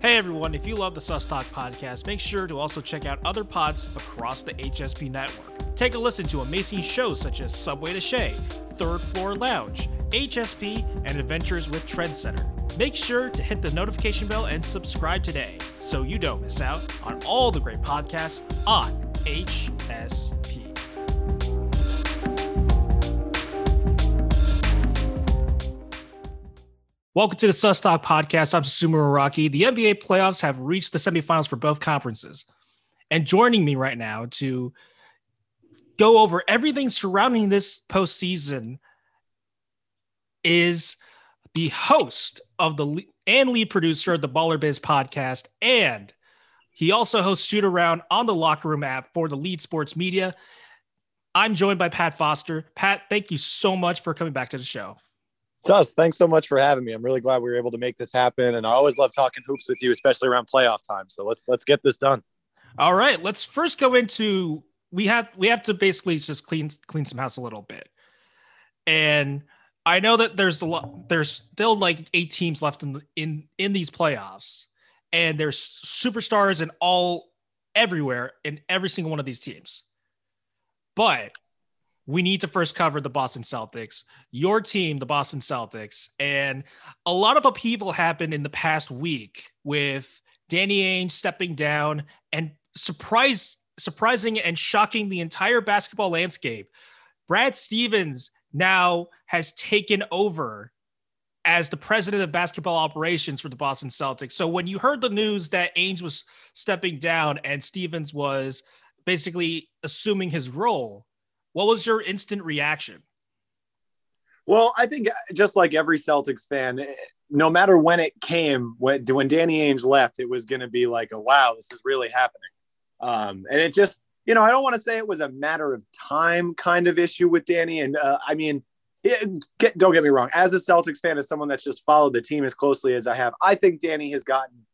Hey everyone, if you love the Sus Talk podcast, make sure to also check out other pods across the HSP network. Take a listen to amazing shows such as Subway to Shea, Third Floor Lounge, HSP, and Adventures with Trendsetter. Make sure to hit the notification bell and subscribe today so you don't miss out on all the great podcasts on HSP. Welcome to the Sus Talk podcast. I'm Susumu Araki. The NBA playoffs have reached the semifinals for both conferences. And joining me right now to go over everything surrounding this postseason is the host of the and lead producer of the Baller Biz podcast. And he also hosts Shoot Around on the Locker Room app for the lead sports media. I'm joined by Pat Foster. Pat, thank you so much for coming back to the show. Sus, thanks so much for having me. I'm really glad we were able to make this happen. And I always love talking hoops with you, especially around playoff time. So let's let's get this done. All right. Let's first go into we have we have to basically just clean clean some house a little bit. And I know that there's a lot there's still like eight teams left in in in these playoffs. And there's superstars in all everywhere in every single one of these teams. But we need to first cover the Boston Celtics, your team, the Boston Celtics. And a lot of upheaval happened in the past week with Danny Ainge stepping down and surprise, surprising and shocking the entire basketball landscape. Brad Stevens now has taken over as the president of basketball operations for the Boston Celtics. So when you heard the news that Ainge was stepping down and Stevens was basically assuming his role, what was your instant reaction? Well, I think just like every Celtics fan, no matter when it came, when when Danny Ainge left, it was going to be like a wow, this is really happening. Um, and it just, you know, I don't want to say it was a matter of time kind of issue with Danny. And uh, I mean, it, get, don't get me wrong. As a Celtics fan, as someone that's just followed the team as closely as I have, I think Danny has gotten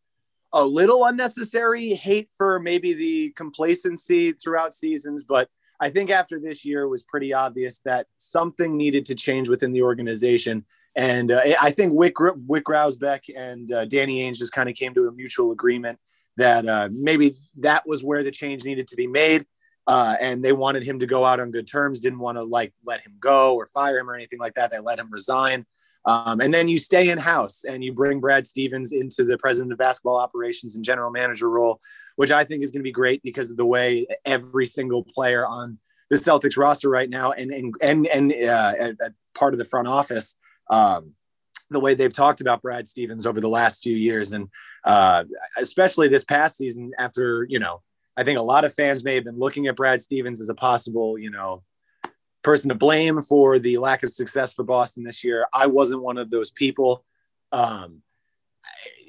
a little unnecessary hate for maybe the complacency throughout seasons, but I think after this year, it was pretty obvious that something needed to change within the organization. And uh, I think Wick, Wyc Grousbeck and uh, Danny Ainge just kind of came to a mutual agreement that uh, maybe that was where the change needed to be made. Uh, and they wanted him to go out on good terms, didn't want to like let him go or fire him or anything like that. They let him resign. Um, and then you stay in house and you bring Brad Stevens into the president of basketball operations and general manager role, which I think is going to be great because of the way every single player on the Celtics roster right now and and and, and uh, part of the front office. Um, the way they've talked about Brad Stevens over the last few years, and uh, especially this past season, after you know, I think a lot of fans may have been looking at Brad Stevens as a possible, you know, person to blame for the lack of success for Boston this year. I wasn't one of those people. Um,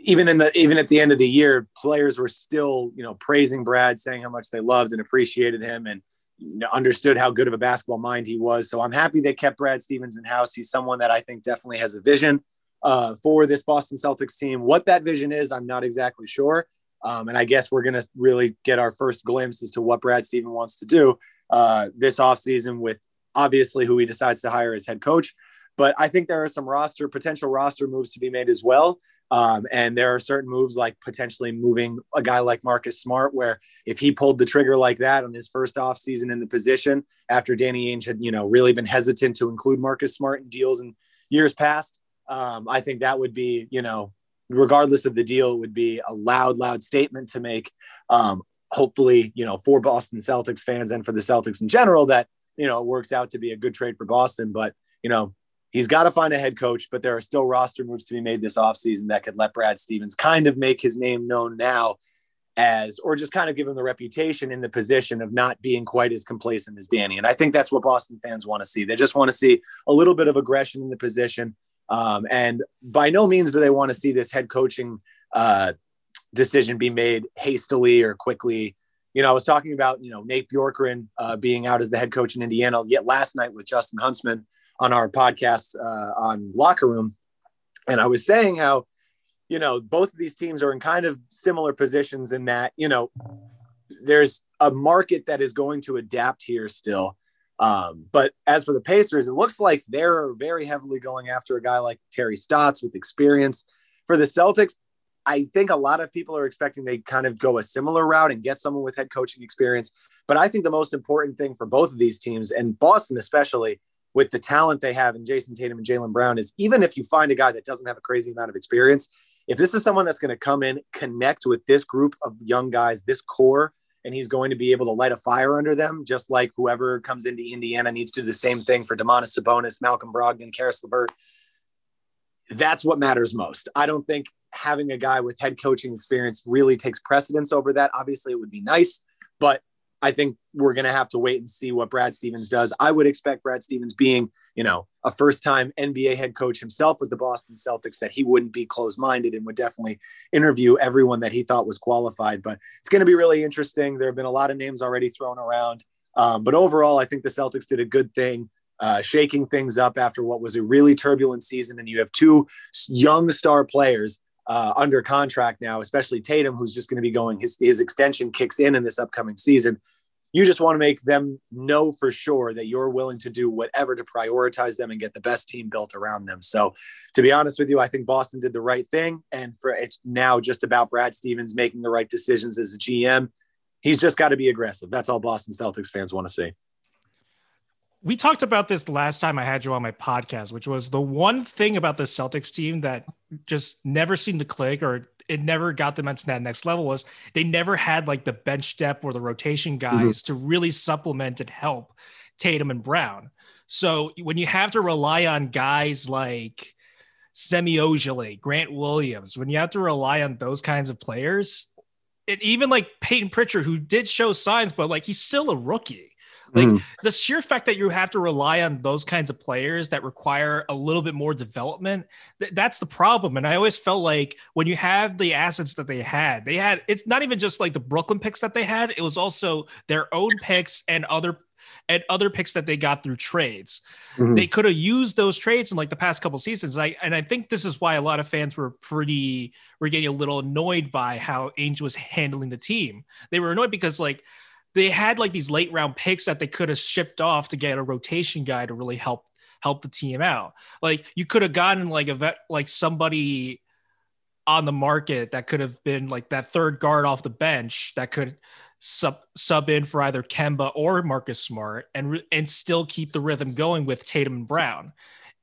even in the even at the end of the year, players were still you know praising Brad, saying how much they loved and appreciated him, and you know, understood how good of a basketball mind he was. So I'm happy they kept Brad Stevens in house. He's someone that I think definitely has a vision uh, for this Boston Celtics team. What that vision is, I'm not exactly sure. Um, and I guess we're going to really get our first glimpse as to what Brad Stevens wants to do uh, this offseason with obviously who he decides to hire as head coach. But I think there are some roster potential roster moves to be made as well. Um, and there are certain moves like potentially moving a guy like Marcus Smart, where if he pulled the trigger like that on his first offseason in the position after Danny Ainge had, you know, really been hesitant to include Marcus Smart in deals in years past, um, I think that would be, you know, regardless of the deal, would be a loud, loud statement to make. Um, hopefully, you know, for Boston Celtics fans and for the Celtics in general, that you know, it works out to be a good trade for Boston. But, you know, he's got to find a head coach, but there are still roster moves to be made this offseason that could let Brad Stevens kind of make his name known now as, or just kind of give him the reputation in the position of not being quite as complacent as Danny. And I think that's what Boston fans want to see. They just want to see a little bit of aggression in the position. Um, and by no means do they want to see this head coaching uh, decision be made hastily or quickly you know, I was talking about, you know, Nate Bjorkgren uh, being out as the head coach in Indiana yet last night with Justin Huntsman on our podcast uh, on Locker Room. And I was saying how, you know, both of these teams are in kind of similar positions in that, you know, there's a market that is going to adapt here still. Um, but as for the Pacers, it looks like they're very heavily going after a guy like Terry Stotts with experience. For the Celtics, I think a lot of people are expecting they kind of go a similar route and get someone with head coaching experience. But I think the most important thing for both of these teams and Boston, especially with the talent they have in Jayson Tatum and Jaylen Brown, is even if you find a guy that doesn't have a crazy amount of experience, if this is someone that's going to come in, connect with this group of young guys, this core, and he's going to be able to light a fire under them, just like whoever comes into Indiana needs to do the same thing for Domantas Sabonis, Malcolm Brogdon, Caris LeVert. That's what matters most. I don't think having a guy with head coaching experience really takes precedence over that. Obviously, it would be nice, but I think we're going to have to wait and see what Brad Stevens does. I would expect Brad Stevens being, you know, a first time NBA head coach himself with the Boston Celtics, that he wouldn't be closed minded and would definitely interview everyone that he thought was qualified. But it's going to be really interesting. There have been a lot of names already thrown around. Um, but overall, I think the Celtics did a good thing. Uh, shaking things up after what was a really turbulent season, and you have two young star players uh, under contract now, especially Tatum, who's just going to be going, his, his extension kicks in in this upcoming season. You just want to make them know for sure that you're willing to do whatever to prioritize them and get the best team built around them. So, to be honest with you, I think Boston did the right thing. And for it's now just about Brad Stevens making the right decisions as a GM. He's just got to be aggressive. That's all Boston Celtics fans want to see we talked about this last time I had you on my podcast, which was the one thing about the Celtics team that just never seemed to click or it never got them into that next level was they never had like the bench depth or the rotation mm-hmm. guys mm-hmm. to really supplement and help Tatum and Brown. So when you have to rely on guys like Semi Ojeleye, Grant Williams, when you have to rely on those kinds of players, and even like Payton Pritchard, who did show signs, but like he's still a rookie. Like mm. the sheer fact that you have to rely on those kinds of players that require a little bit more development, th- that's the problem. And I always felt like when you have the assets that they had, they had it's not even just like the Brooklyn picks that they had, it was also their own picks and other and other picks that they got through trades. Mm-hmm. They could have used those trades in like the past couple seasons. I and I think this is why a lot of fans were pretty were getting a little annoyed by how Ainge was handling the team. They were annoyed because like they had like these late round picks that they could have shipped off to get a rotation guy to really help help the team out. Like you could have gotten like a vet, like somebody on the market that could have been like that third guard off the bench that could sub sub in for either Kemba or Marcus Smart and and still keep the rhythm going with Tatum and Brown.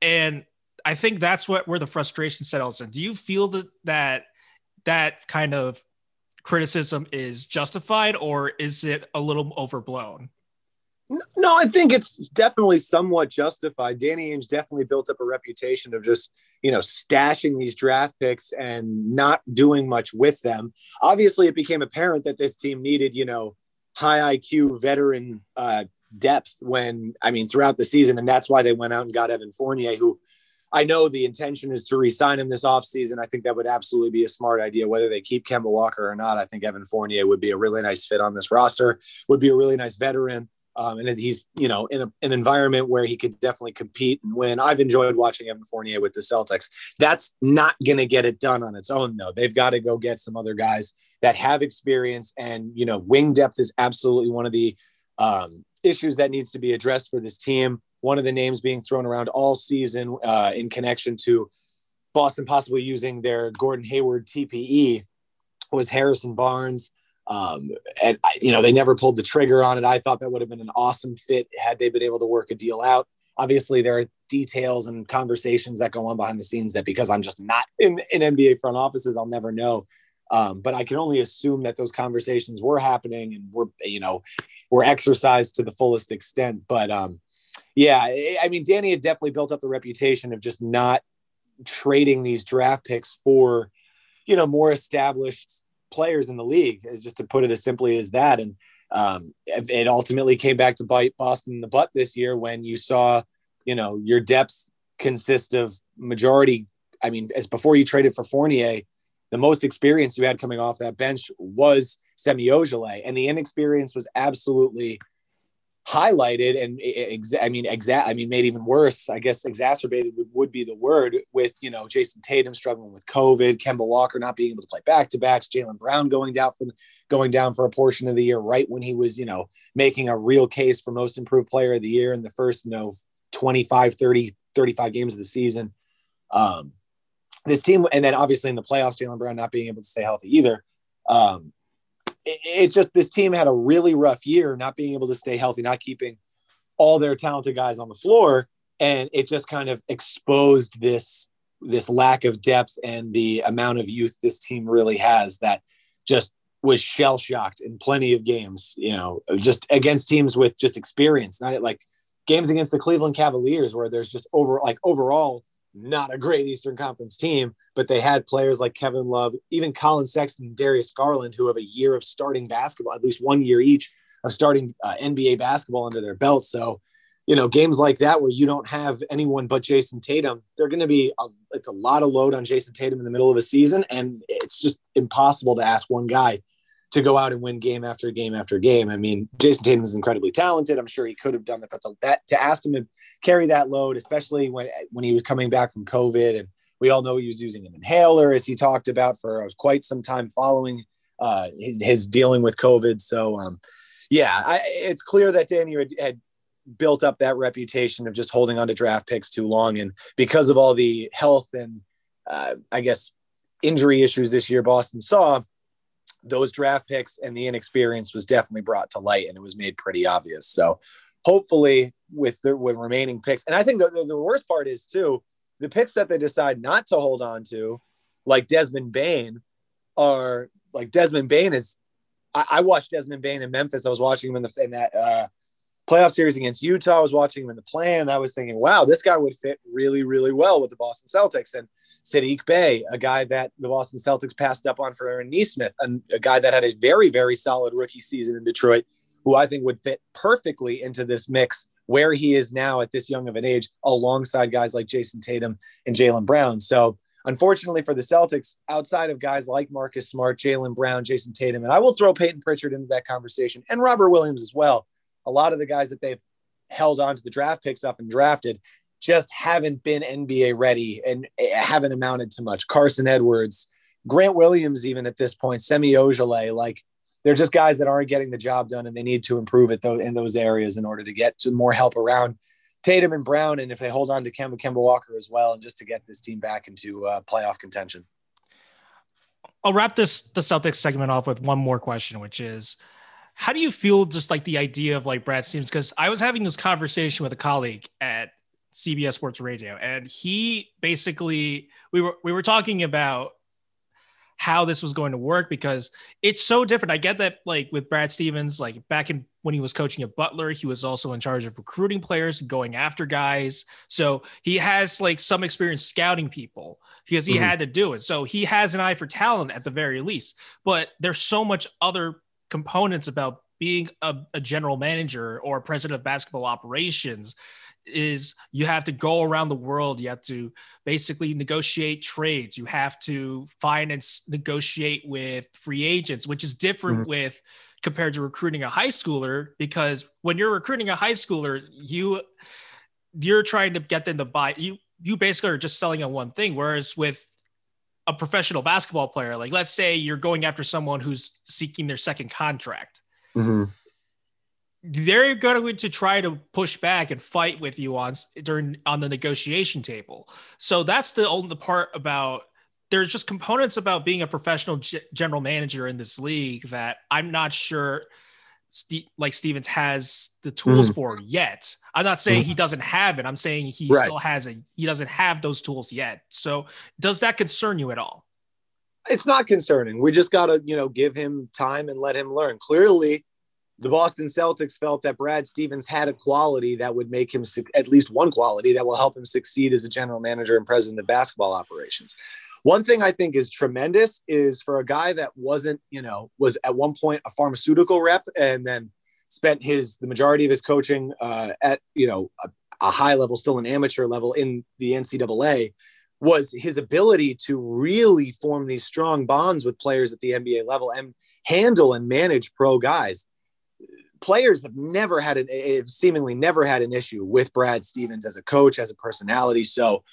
And I think that's what where the frustration settles in. Do you feel that that that kind of criticism is justified or is it a little overblown? No, I think it's definitely somewhat justified. Danny Ainge definitely built up a reputation of just, you know, stashing these draft picks and not doing much with them. Obviously, it became apparent that this team needed, you know, high IQ veteran uh, depth when, I mean, throughout the season. And that's why they went out and got Evan Fournier, who I know the intention is to re-sign him this offseason. I think that would absolutely be a smart idea. Whether they keep Kemba Walker or not, I think Evan Fournier would be a really nice fit on this roster. Would be a really nice veteran. Um, and he's, you know, in a, an environment where he could definitely compete and win. I've enjoyed watching Evan Fournier with the Celtics. That's not going to get it done on its own, though. They've got to go get some other guys that have experience, and you know, wing depth is absolutely one of the um, issues that needs to be addressed for this team. One of the names being thrown around all season uh, in connection to Boston possibly using their Gordon Hayward TPE was Harrison Barnes. Um, and you know they never pulled the trigger on it. I thought that would have been an awesome fit had they been able to work a deal out. Obviously, there are details and conversations that go on behind the scenes that because I'm just not in, in NBA front offices, I'll never know. Um, but I can only assume that those conversations were happening and were, you know, were exercised to the fullest extent. But um, yeah, I mean, Danny had definitely built up the reputation of just not trading these draft picks for, you know, more established players in the league, just to put it as simply as that. And um, it ultimately came back to bite Boston in the butt this year when you saw, you know, your depths consist of majority. I mean, as before you traded for Fournier, the most experience you had coming off that bench was Semi Ojeleye, and the inexperience was absolutely highlighted and exa- I mean exact I mean made even worse I guess exacerbated would, would, be the word with you know Jayson Tatum struggling with COVID Kemba Walker not being able to play back to backs Jaylen Brown going down for going down for a portion of the year right when he was you know making a real case for most improved player of the year in the first you know 25 30 35 games of the season. Um this team, and then obviously in the playoffs, Jaylen Brown not being able to stay healthy either. Um, it, it's just this team had a really rough year, not being able to stay healthy, not keeping all their talented guys on the floor, and it just kind of exposed this this lack of depth and the amount of youth this team really has that just was shell shocked in plenty of games, you know, just against teams with just experience, not like games against the Cleveland Cavaliers where there's just over like overall not a great Eastern Conference team, but they had players like Kevin Love, even Collin Sexton, Darius Garland, who have a year of starting basketball, at least one year each of starting uh, NBA basketball under their belt. So, you know, games like that where you don't have anyone but Jayson Tatum, they're going to be a, it's a lot of load on Jayson Tatum in the middle of a season, and it's just impossible to ask one guy to go out and win game after game after game. I mean, Jayson Tatum is incredibly talented. I'm sure he could have done that. But that to ask him to carry that load, especially when when he was coming back from COVID, and we all know he was using an inhaler as he talked about for quite some time following uh, his, dealing with COVID. So, um, yeah, I, it's clear that Danny had, had built up that reputation of just holding on to draft picks too long, and because of all the health and uh, I guess injury issues this year Boston saw those draft picks and the inexperience was definitely brought to light and it was made pretty obvious. So hopefully with the with remaining picks, and I think the, the, the worst part is too, the picks that they decide not to hold on to, like Desmond Bane, are like Desmond Bane is. I, I watched Desmond Bane in Memphis. I was watching him in the in that uh, playoff series against Utah. I was watching him in the play, and I was thinking, wow, this guy would fit really, really well with the Boston Celtics. And Saddiq Bey, a guy that the Boston Celtics passed up on for Aaron Nesmith, and a guy that had a very, very solid rookie season in Detroit, who I think would fit perfectly into this mix where he is now at this young of an age, alongside guys like Jayson Tatum and Jaylen Brown. So, unfortunately for the Celtics, outside of guys like Marcus Smart, Jaylen Brown, Jayson Tatum, and I will throw Payton Pritchard into that conversation and Robert Williams as well a lot of the guys that they've held on to the draft picks up and drafted just haven't been NBA ready and haven't amounted to much. Carson Edwards, Grant Williams, even at this point, Semi Ojeleye, like they're just guys that aren't getting the job done and they need to improve it though in those areas in order to get to more help around Tatum and Brown. And if they hold on to Kemba, Kemba Walker as well, and just to get this team back into uh, playoff contention. I'll wrap this the Celtics segment off with one more question, which is how do you feel just like the idea of like Brad Stevens? Because I was having this conversation with a colleague at CBS Sports Radio, and he basically we were we were talking about how this was going to work because it's so different. I get that like with Brad Stevens, like back in when he was coaching at Butler, he was also in charge of recruiting players going after guys. So he has like some experience scouting people because he mm-hmm. had to do it. So he has an eye for talent at the very least. But there's so much other components about being a, a general manager or president of basketball operations is you have to go around the world. You have to basically negotiate trades. You have to finance negotiate with free agents, which is different mm-hmm. with compared to recruiting a high schooler. Because when you're recruiting a high schooler, you you're trying to get them to buy you. You basically are just selling on one thing. Whereas with a professional basketball player, like let's say you're going after someone who's seeking their second contract, mm-hmm. they're going to try to push back and fight with you on during on the negotiation table. So that's the only part about. There's just components about being a professional g- general manager in this league that I'm not sure St- like Stevens has the tools mm-hmm. for yet. I'm not saying mm-hmm. he doesn't have it. I'm saying he right. still has it. He doesn't have those tools yet. So does that concern you at all? It's not concerning. We just got to, you know, give him time and let him learn. Clearly, the Boston Celtics felt that Brad Stevens had a quality that would make him at least one quality that will help him succeed as a general manager and president of basketball operations. One thing I think is tremendous is for a guy that wasn't, you know, was at one point a pharmaceutical rep and then spent his the majority of his coaching uh, at you know a, a high level, still an amateur level in the NCAA, was his ability to really form these strong bonds with players at the NBA level and handle and manage pro guys. Players have never had an, have seemingly never had an issue with Brad Stevens as a coach, as a personality. So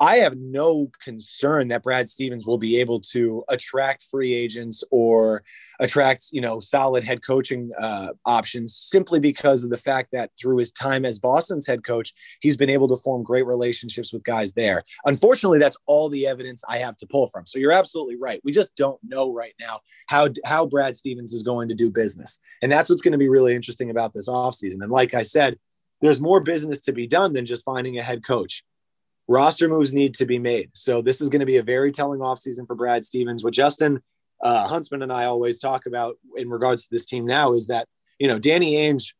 I have no concern that Brad Stevens will be able to attract free agents or attract, you know, solid head coaching uh, options simply because of the fact that through his time as Boston's head coach, he's been able to form great relationships with guys there. Unfortunately, that's all the evidence I have to pull from. So you're absolutely right. We just don't know right now how how Brad Stevens is going to do business, and that's what's going to be really interesting about this offseason. And like I said, there's more business to be done than just finding a head coach roster moves need to be made. So this is going to be a very telling offseason for Brad Stevens. What Justin uh, Huntsman and I always talk about in regards to this team now is that, you know, Danny Ainge,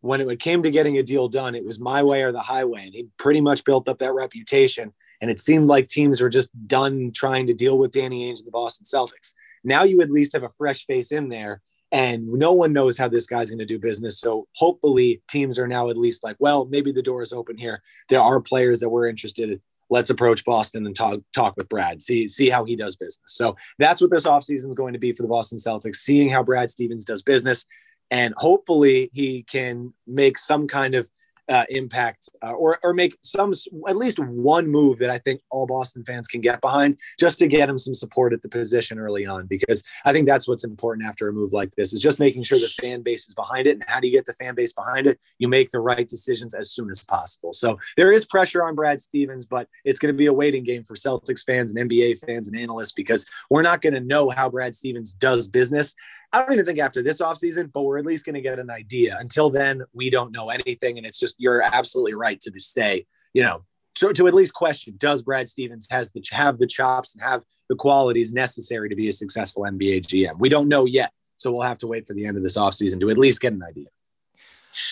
when it came to getting a deal done, it was my way or the highway. And he pretty much built up that reputation. And it seemed like teams were just done trying to deal with Danny Ainge and the Boston Celtics. Now you at least have a fresh face in there and no one knows how this guy's going to do business. So hopefully teams are now at least like, well, maybe the door is open here. There are players that we're interested in. Let's approach Boston and talk talk with Brad. See see how he does business. So that's what this offseason is going to be for the Boston Celtics, seeing how Brad Stevens does business. And hopefully he can make some kind of uh, impact uh, or, or make some at least one move that I think all Boston fans can get behind just to get him some support at the position early on because I think that's what's important after a move like this is just making sure the fan base is behind it and how do you get the fan base behind it? You make the right decisions as soon as possible. So there is pressure on Brad Stevens but it's going to be a waiting game for Celtics fans and NBA fans and analysts because we're not going to know how Brad Stevens does business I don't even think after this offseason but we're at least going to get an idea until then we don't know anything and it's just you're absolutely right to stay, you know, to, to at least question does Brad Stevens has the have the chops and have the qualities necessary to be a successful NBA GM? We don't know yet. So we'll have to wait for the end of this offseason to at least get an idea.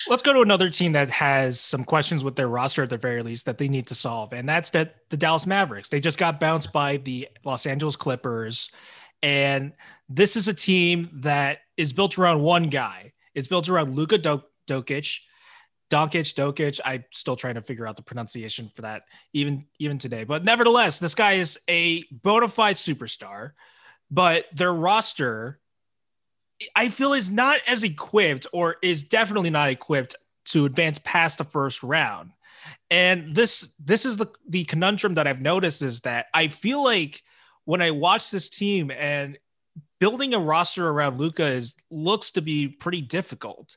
Let's go to another team that has some questions with their roster at the very least that they need to solve, and that's that the Dallas Mavericks. They just got bounced by the Los Angeles Clippers, and this is a team that is built around one guy. It's built around Luka Doncic, Doncic, Dokic. I'm still trying to figure out the pronunciation for that even even today. But nevertheless, this guy is a bona fide superstar. But their roster, I feel, is not as equipped, or is definitely not equipped to advance past the first round. And this this is the the conundrum that I've noticed is that I feel like when I watch this team and building a roster around Luka is looks to be pretty difficult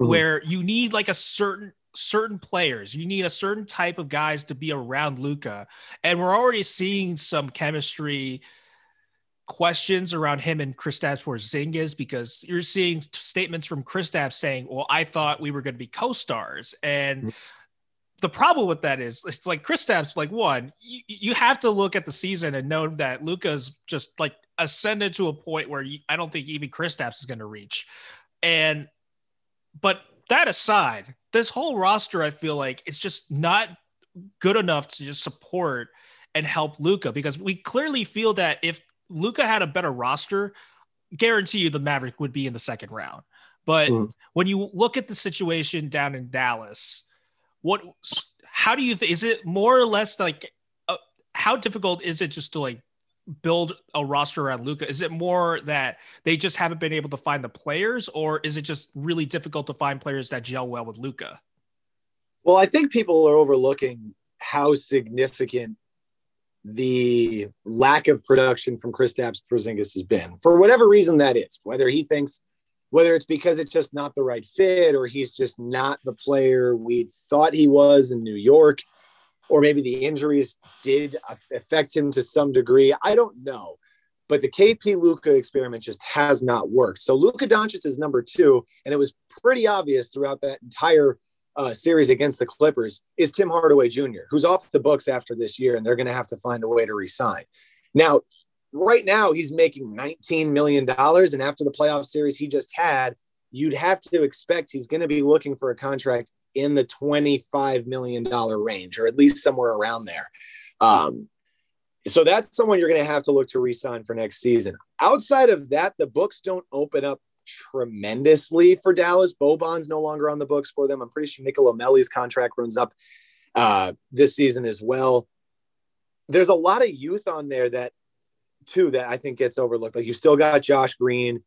mm-hmm. where you need like a certain certain players. You need a certain type of guys to be around Luka, And we're already seeing some chemistry questions around him and Kristaps Porzingis because you're seeing statements from Kristaps saying, "Well, I thought we were going to be co-stars." And mm-hmm. The problem with that is it's like Chris Kristaps like one, you, you have to look at the season and know that Luka's just like ascended to a point where you, I don't think even Chris Kristaps is going to reach. And but that aside, this whole roster, I feel like it's just not good enough to just support and help Luka because we clearly feel that if Luka had a better roster, guarantee you the Maverick would be in the second round. But mm. when you look at the situation down in Dallas, what how do you think is it more or less like uh, how difficult is it just to like build a roster around Luka? Is it more that they just haven't been able to find the players, or is it just really difficult to find players that gel well with Luka? Well, I think people are overlooking how significant the lack of production from Kristaps Porzingis has been, for whatever reason that is. Whether he thinks, whether it's because it's just not the right fit, or he's just not the player we thought he was in New York or maybe the injuries did affect him to some degree. I don't know. But the KP Luka experiment just has not worked. So Luka Doncic is number two, and it was pretty obvious throughout that entire uh, series against the Clippers is Tim Hardaway Jr., who's off the books after this year, and they're going to have to find a way to resign. Now, right now, he's making $19 million, and after the playoff series he just had, you'd have to expect he's going to be looking for a contract in the $25 million range, or at least somewhere around there. Um, so that's someone you're going to have to look to resign for next season. Outside of that, the books don't open up tremendously for Dallas. Boban's no longer on the books for them. I'm pretty sure Nicolo Melli's contract runs up uh, this season as well. There's a lot of youth on there that, too, that I think gets overlooked. Like you still got Josh Green.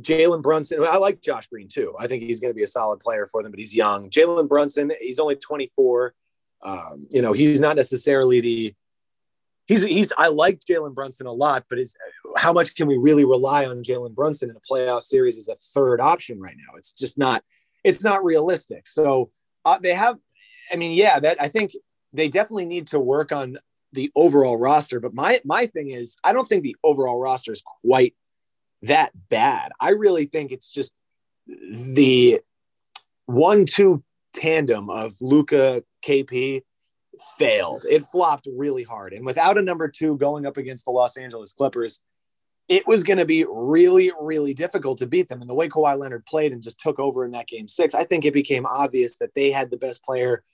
Jalen Brunson. I like Josh Green too. I think he's going to be a solid player for them, but he's young. Jalen Brunson, he's only 24. Um, you know, he's not necessarily the he's he's I like Jalen Brunson a lot, but is how much can we really rely on Jalen Brunson in a playoff series as a third option right now? It's just not it's not realistic. So uh, they have, I mean, yeah, that I think they definitely need to work on the overall roster. But my my thing is, I don't think the overall roster is quite that bad. I really think it's just the one-two tandem of Luka KP failed. It flopped really hard. And without a number two going up against the Los Angeles Clippers, it was going to be really, really difficult to beat them. And the way Kawhi Leonard played and just took over in that game six, I think it became obvious that they had the best player.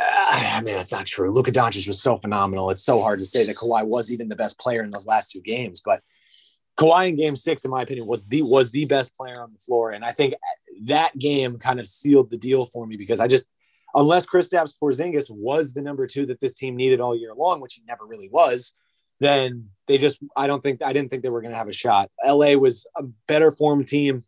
Uh, I mean, that's not true. Luka Doncic was so phenomenal. It's so hard to say that Kawhi was even the best player in those last two games. But Kawhi in game six, in my opinion, was the was the best player on the floor. And I think that game kind of sealed the deal for me because I just unless Kristaps Porzingis was the number two that this team needed all year long, which he never really was, then they just I don't think I didn't think they were going to have a shot. LA was a better form team,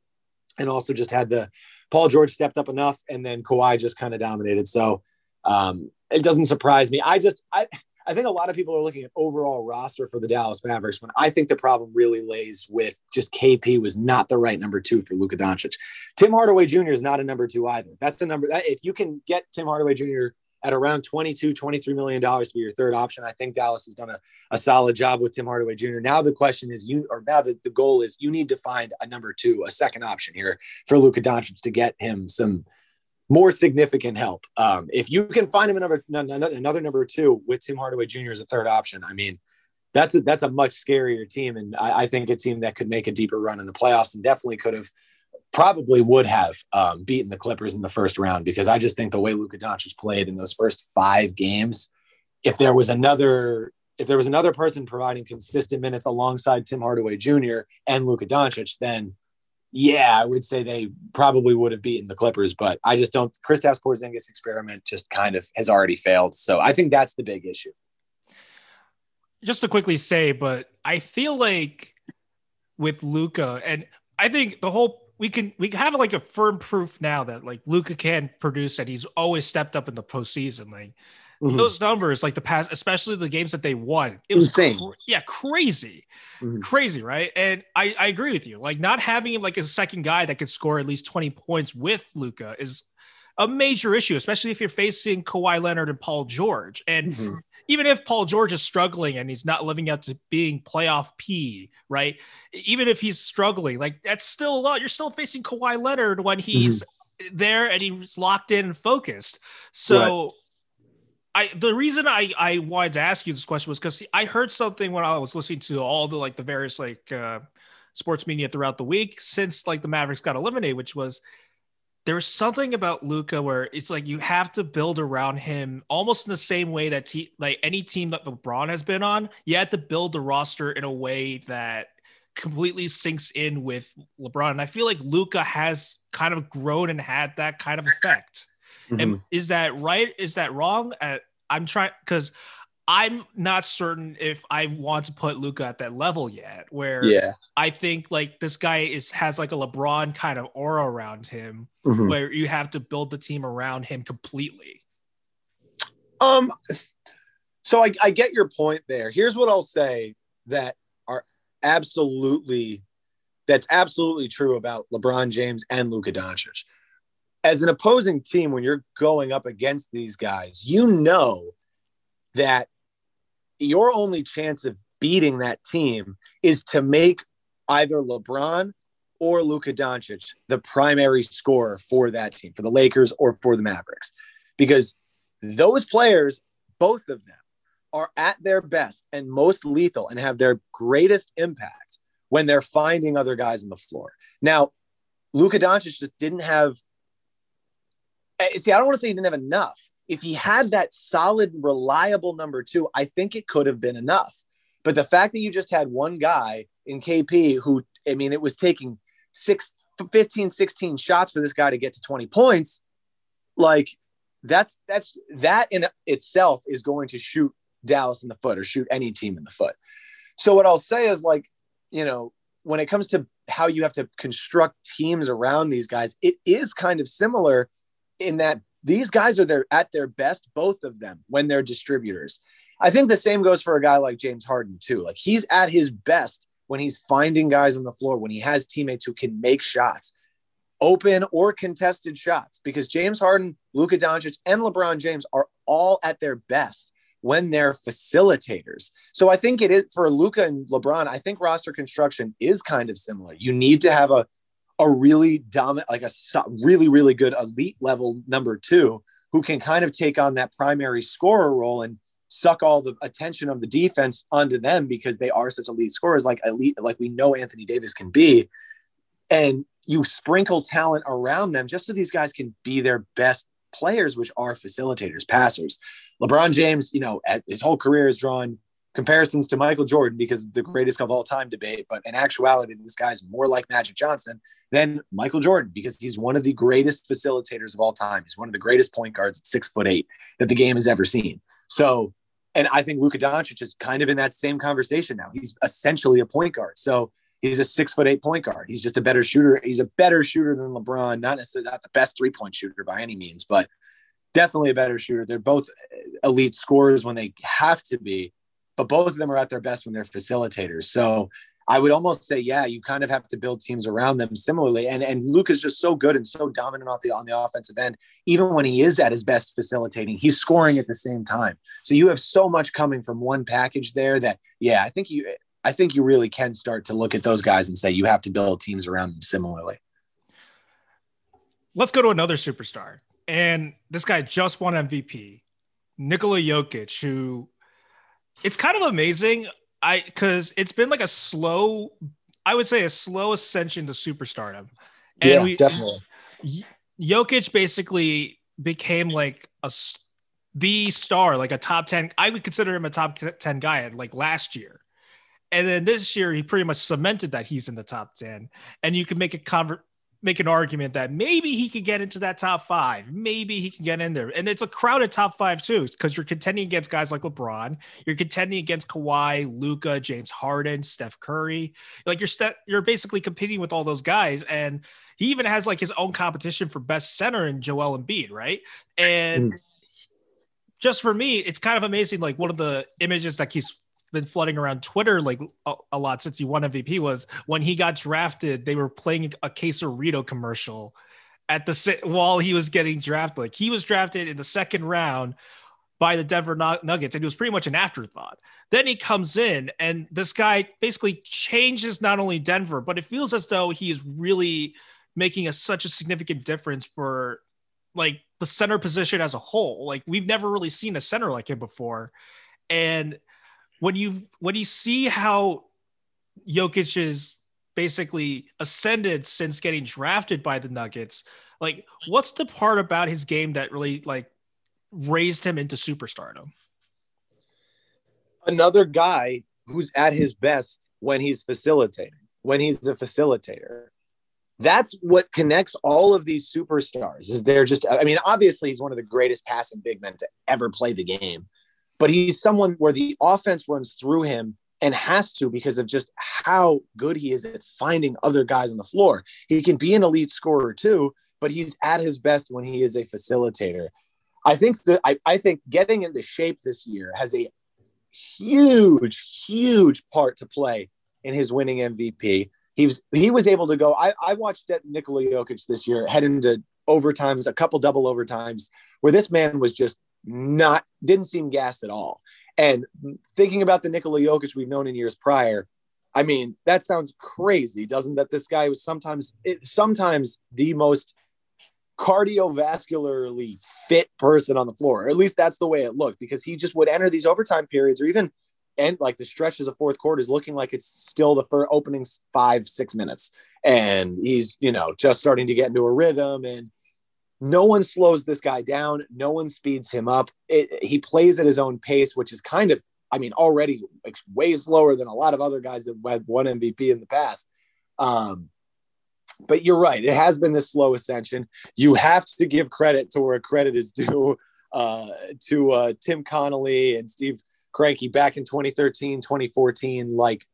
and also just had the Paul George stepped up enough, and then Kawhi just kind of dominated. So um, it doesn't surprise me. I just I I think a lot of people are looking at overall roster for the Dallas Mavericks when I think the problem really lays with just KP was not the right number two for Luka Doncic. Tim Hardaway Jr. is not a number two either. That's a number if you can get Tim Hardaway Jr. at around 22, 23 million dollars to be your third option, I think Dallas has done a, a solid job with Tim Hardaway Jr. Now the question is you or now the, the goal is you need to find a number two, a second option here for Luka Doncic to get him some more significant help. Um, if you can find him another another number two with Tim Hardaway Jr. as a third option, I mean, that's a, that's a much scarier team, and I, I, think a team that could make a deeper run in the playoffs and definitely could have, probably would have um, beaten the Clippers in the first round because I just think the way Luka Doncic played in those first five games, if there was another if there was another person providing consistent minutes alongside Tim Hardaway Jr. and Luka Doncic, then yeah, I would say they probably would have beaten the Clippers, but I just don't. Kristaps Porzingis experiment just kind of has already failed, so I think that's the big issue. Just to quickly say, but I feel like with Luka, and I think the whole we can we have like a firm proof now that like Luka can produce, and he's always stepped up in the postseason. Like Mm-hmm. Those numbers, like the past, especially the games that they won, it was insane. Cr- yeah, crazy, mm-hmm. crazy, right? And I, I agree with you. Like not having like a second guy that could score at least twenty points with Luka is a major issue, especially if you're facing Kawhi Leonard and Paul George. And mm-hmm. even if Paul George is struggling and he's not living up to being playoff P, right? Even if he's struggling, like that's still a lot. You're still facing Kawhi Leonard when he's mm-hmm. there and he's locked in and focused. So. Right I the reason I I wanted to ask you this question was because I heard something when I was listening to all the like the various like uh, sports media throughout the week since like the Mavericks got eliminated, which was there's something about Luka where it's like you have to build around him almost in the same way that te- like any team that LeBron has been on. You had to build the roster in a way that completely sinks in with LeBron. And I feel like Luka has kind of grown and had that kind of effect. Mm-hmm. And is that right? Is that wrong? Uh, I'm trying because I'm not certain if I want to put Luka at that level yet. Where yeah, I think like this guy is has like a LeBron kind of aura around him, mm-hmm. where you have to build the team around him completely. Um, so I, I get your point there. Here's what I'll say that are absolutely that's absolutely true about LeBron James and Luka Doncic as an opposing team, when you're going up against these guys, you know that your only chance of beating that team is to make either LeBron or Luka Doncic the primary scorer for that team, for the Lakers or for the Mavericks. Because those players, both of them, are at their best and most lethal and have their greatest impact when they're finding other guys on the floor. Now, Luka Doncic just didn't have Eh, see, I don't want to say he didn't have enough. If he had that solid, reliable number two, I think it could have been enough. But the fact that you just had one guy in KP who, I mean, it was taking six, 15, 16 shots for this guy to get to 20 points, like that's that's that in itself is going to shoot Dallas in the foot or shoot any team in the foot. So what I'll say is like, you know, when it comes to how you have to construct teams around these guys, it is kind of similar in that these guys are there at their best, both of them, when they're distributors. I think the same goes for a guy like James Harden, too. Like he's at his best when he's finding guys on the floor, when he has teammates who can make shots, open or contested shots, because James Harden, Luka Doncic, and LeBron James are all at their best when they're facilitators. So I think it is for Luka and LeBron, I think roster construction is kind of similar. You need to have a a really dominant, like a really, really good elite level number two who can kind of take on that primary scorer role and suck all the attention of the defense onto them because they are such elite scorers, like elite, like we know Anthony Davis can be. And you sprinkle talent around them just so these guys can be their best players, which are facilitators, passers. LeBron James, you know, his whole career is drawn comparisons to Michael Jordan because the greatest of all time debate. But in actuality, this guy's more like Magic Johnson than Michael Jordan because he's one of the greatest facilitators of all time. He's one of the greatest point guards at six foot eight that the game has ever seen. So, and I think Luka Doncic is kind of in that same conversation now. He's essentially a point guard. So he's a six foot eight point guard. He's just a better shooter. He's a better shooter than LeBron, not necessarily not the best three point shooter by any means, but definitely a better shooter. They're both elite scorers when they have to be but both of them are at their best when they're facilitators. So I would almost say, yeah, you kind of have to build teams around them similarly. And and Luke is just so good and so dominant on the on the offensive end. Even when he is at his best facilitating, he's scoring at the same time. So you have so much coming from one package there that yeah, I think you I think you really can start to look at those guys and say you have to build teams around them similarly. Let's go to another superstar. And this guy just won MVP, Nikola Jokic, who it's kind of amazing. I because it's been like a slow, I would say a slow ascension to superstardom. And yeah, we, definitely. Jokic basically became like a the star, like a top 10. I would consider him a top 10 guy like last year. And then this year, he pretty much cemented that he's in the top 10. And you can make a convert make an argument that maybe he could get into that top five. Maybe he can get in there. And it's a crowded top five too, because you're contending against guys like LeBron. You're contending against Kawhi, Luka, James Harden, Steph Curry. Like you're st- you're basically competing with all those guys. And he even has like his own competition for best center in Joel Embiid, right? And mm. just for me, it's kind of amazing. Like one of the images that keeps been flooding around Twitter like a, a, lot since he won MVP was when he got drafted. They were playing a Quesarito commercial at the while he was getting drafted. Like he was drafted in the second round by the Denver Nuggets, and he was pretty much an afterthought. Then he comes in, and this guy basically changes not only Denver, but it feels as though he is really making a, such a significant difference for like the center position as a whole. Like we've never really seen a center like him before, and when you when you see how Jokic is basically ascended since getting drafted by the Nuggets, like what's the part about his game that really like raised him into superstardom? Another guy who's at his best when he's facilitating, when he's a facilitator. That's what connects all of these superstars. Is they're just I mean, obviously he's one of the greatest passing big men to ever play the game but he's someone where the offense runs through him and has to because of just how good he is at finding other guys on the floor. He can be an elite scorer too, but he's at his best when he is a facilitator. I think that I, I think getting into shape this year has a huge, huge part to play in his winning MVP. He was he was able to go. I, I watched Nikola Jokic this year head into overtimes, a couple double overtimes, where this man was just not didn't seem gassed at all. And thinking about the Nikola Jokic we've known in years prior, I mean, that sounds crazy, doesn't that? This guy was sometimes it, sometimes the most cardiovascularly fit person on the floor. Or at least that's the way it looked because he just would enter these overtime periods or even end like the stretches of fourth quarters looking like it's still the first opening five, six minutes. And he's, you know, just starting to get into a rhythm and no one slows this guy down. No one speeds him up. It, he plays at his own pace, which is kind of, I mean, already way slower than a lot of other guys that had won MVP in the past. Um, but you're right. It has been this slow ascension. You have to give credit to where credit is due uh, to uh, Tim Connelly and Steve Kroenke back in 2013, 2014. Like,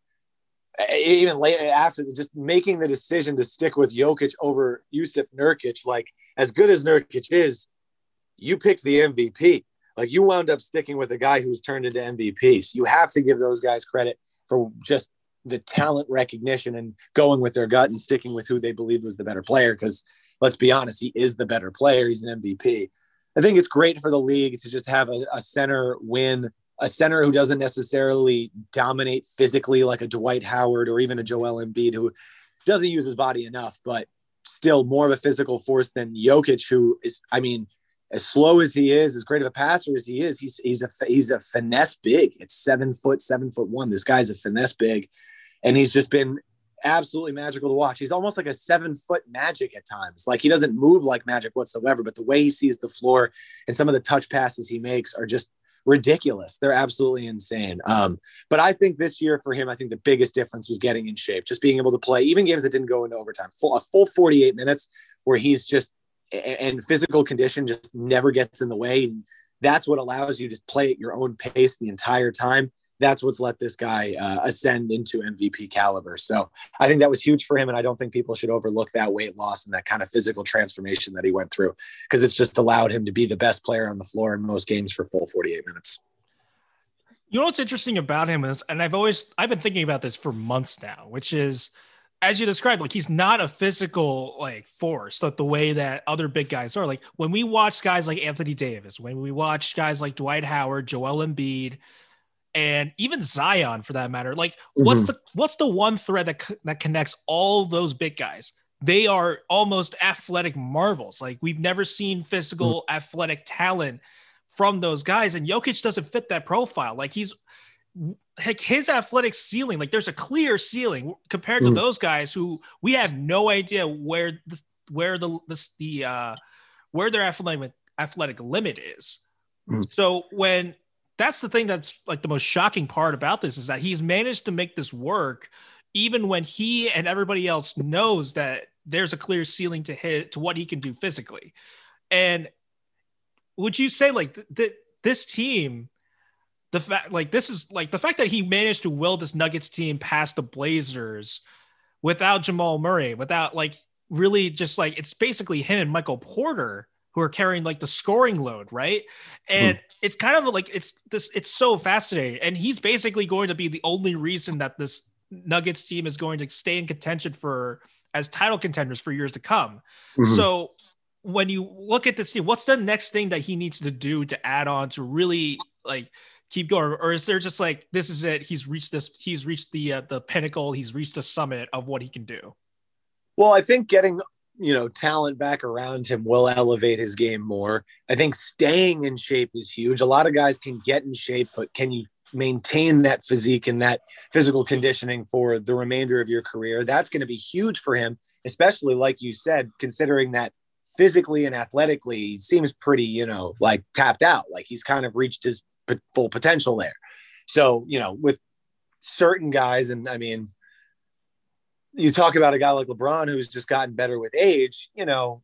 even later after just making the decision to stick with Jokic over Jusuf Nurkic, like as good as Nurkic is, you picked the MVP. Like you wound up sticking with a guy who's turned into MVP. So you have to give those guys credit for just the talent recognition and going with their gut and sticking with who they believed was the better player. Because let's be honest, he is the better player. He's an MVP. I think it's great for the league to just have a, a center win, a center who doesn't necessarily dominate physically like a Dwight Howard or even a Joel Embiid who doesn't use his body enough, but still more of a physical force than Jokic, who is, I mean, as slow as he is, as great of a passer as he is, he's he's a he's a finesse big. It's seven foot, seven foot one. This guy's a finesse big, and he's just been absolutely magical to watch. He's almost like a seven foot magic at times. Like he doesn't move like magic whatsoever, but the way he sees the floor and some of the touch passes he makes are just ridiculous. They're absolutely insane. Um, but I think this year for him, I think the biggest difference was getting in shape, just being able to play even games that didn't go into overtime, full, a full 48 minutes where he's just and physical condition just never gets in the way. And that's what allows you to play at your own pace the entire time that's what's let this guy uh, ascend into MVP caliber. So I think that was huge for him. And I don't think people should overlook that weight loss and that kind of physical transformation that he went through because it's just allowed him to be the best player on the floor in most games for full 48 minutes. You know what's interesting about him is, and I've always I've been thinking about this for months now, which is as you described, like he's not a physical like force, like the way that other big guys are. Like when we watch guys like Anthony Davis, when we watch guys like Dwight Howard, Joel Embiid, and even Zion for that matter. Like, mm-hmm. what's the what's the one thread that that connects all those big guys? They are almost athletic marbles. Like we've never seen physical mm-hmm. athletic talent from those guys, and Jokic doesn't fit that profile. Like he's like his athletic ceiling, like there's a clear ceiling compared to mm-hmm. those guys who we have no idea where the where the the, the uh where their athletic athletic limit is. Mm. So when that's the thing that's like the most shocking part about this is that he's managed to make this work even when he and everybody else knows that there's a clear ceiling to hit to what he can do physically. And would you say like that th- this team the fact like this is like the fact that he managed to will this Nuggets team past the Blazers without Jamal Murray, without like really just like it's basically him and Michael Porter who are carrying like the scoring load, right? And mm. it's kind of like it's this it's so fascinating. And he's basically going to be the only reason that this Nuggets team is going to stay in contention for as title contenders for years to come. Mm-hmm. So when you look at this team, what's the next thing that he needs to do to add on to really like keep going or is there just like this is it he's reached this he's reached the uh, the pinnacle he's reached the summit of what he can do well i think getting you know talent back around him will elevate his game more. I think staying in shape is huge. A lot of guys can get in shape, but can you maintain that physique and that physical conditioning for the remainder of your career? That's going to be huge for him, especially like you said, considering that physically and athletically he seems pretty, you know, like tapped out. Like he's kind of reached his full potential there. So, you know, with certain guys, and I mean, you talk about a guy like LeBron who's just gotten better with age, you know,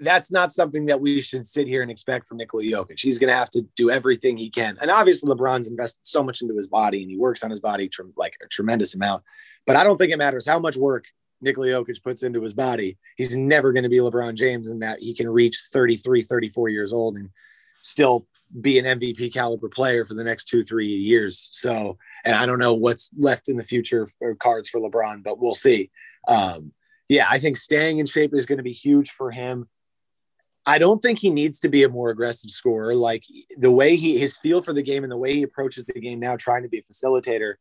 that's not something that we should sit here and expect from Nikola Jokic. He's going to have to do everything he can. And obviously, LeBron's invested so much into his body and he works on his body tr- like a tremendous amount. But I don't think it matters how much work Nikola Jokic puts into his body. He's never going to be LeBron James in that he can reach 33, 34 years old and still be an MVP caliber player for the next two, three years. So, and I don't know what's left in the future for cards for LeBron, but we'll see. Um, yeah, I think staying in shape is going to be huge for him. I don't think he needs to be a more aggressive scorer. Like the way he, his feel for the game and the way he approaches the game now, trying to be a facilitator.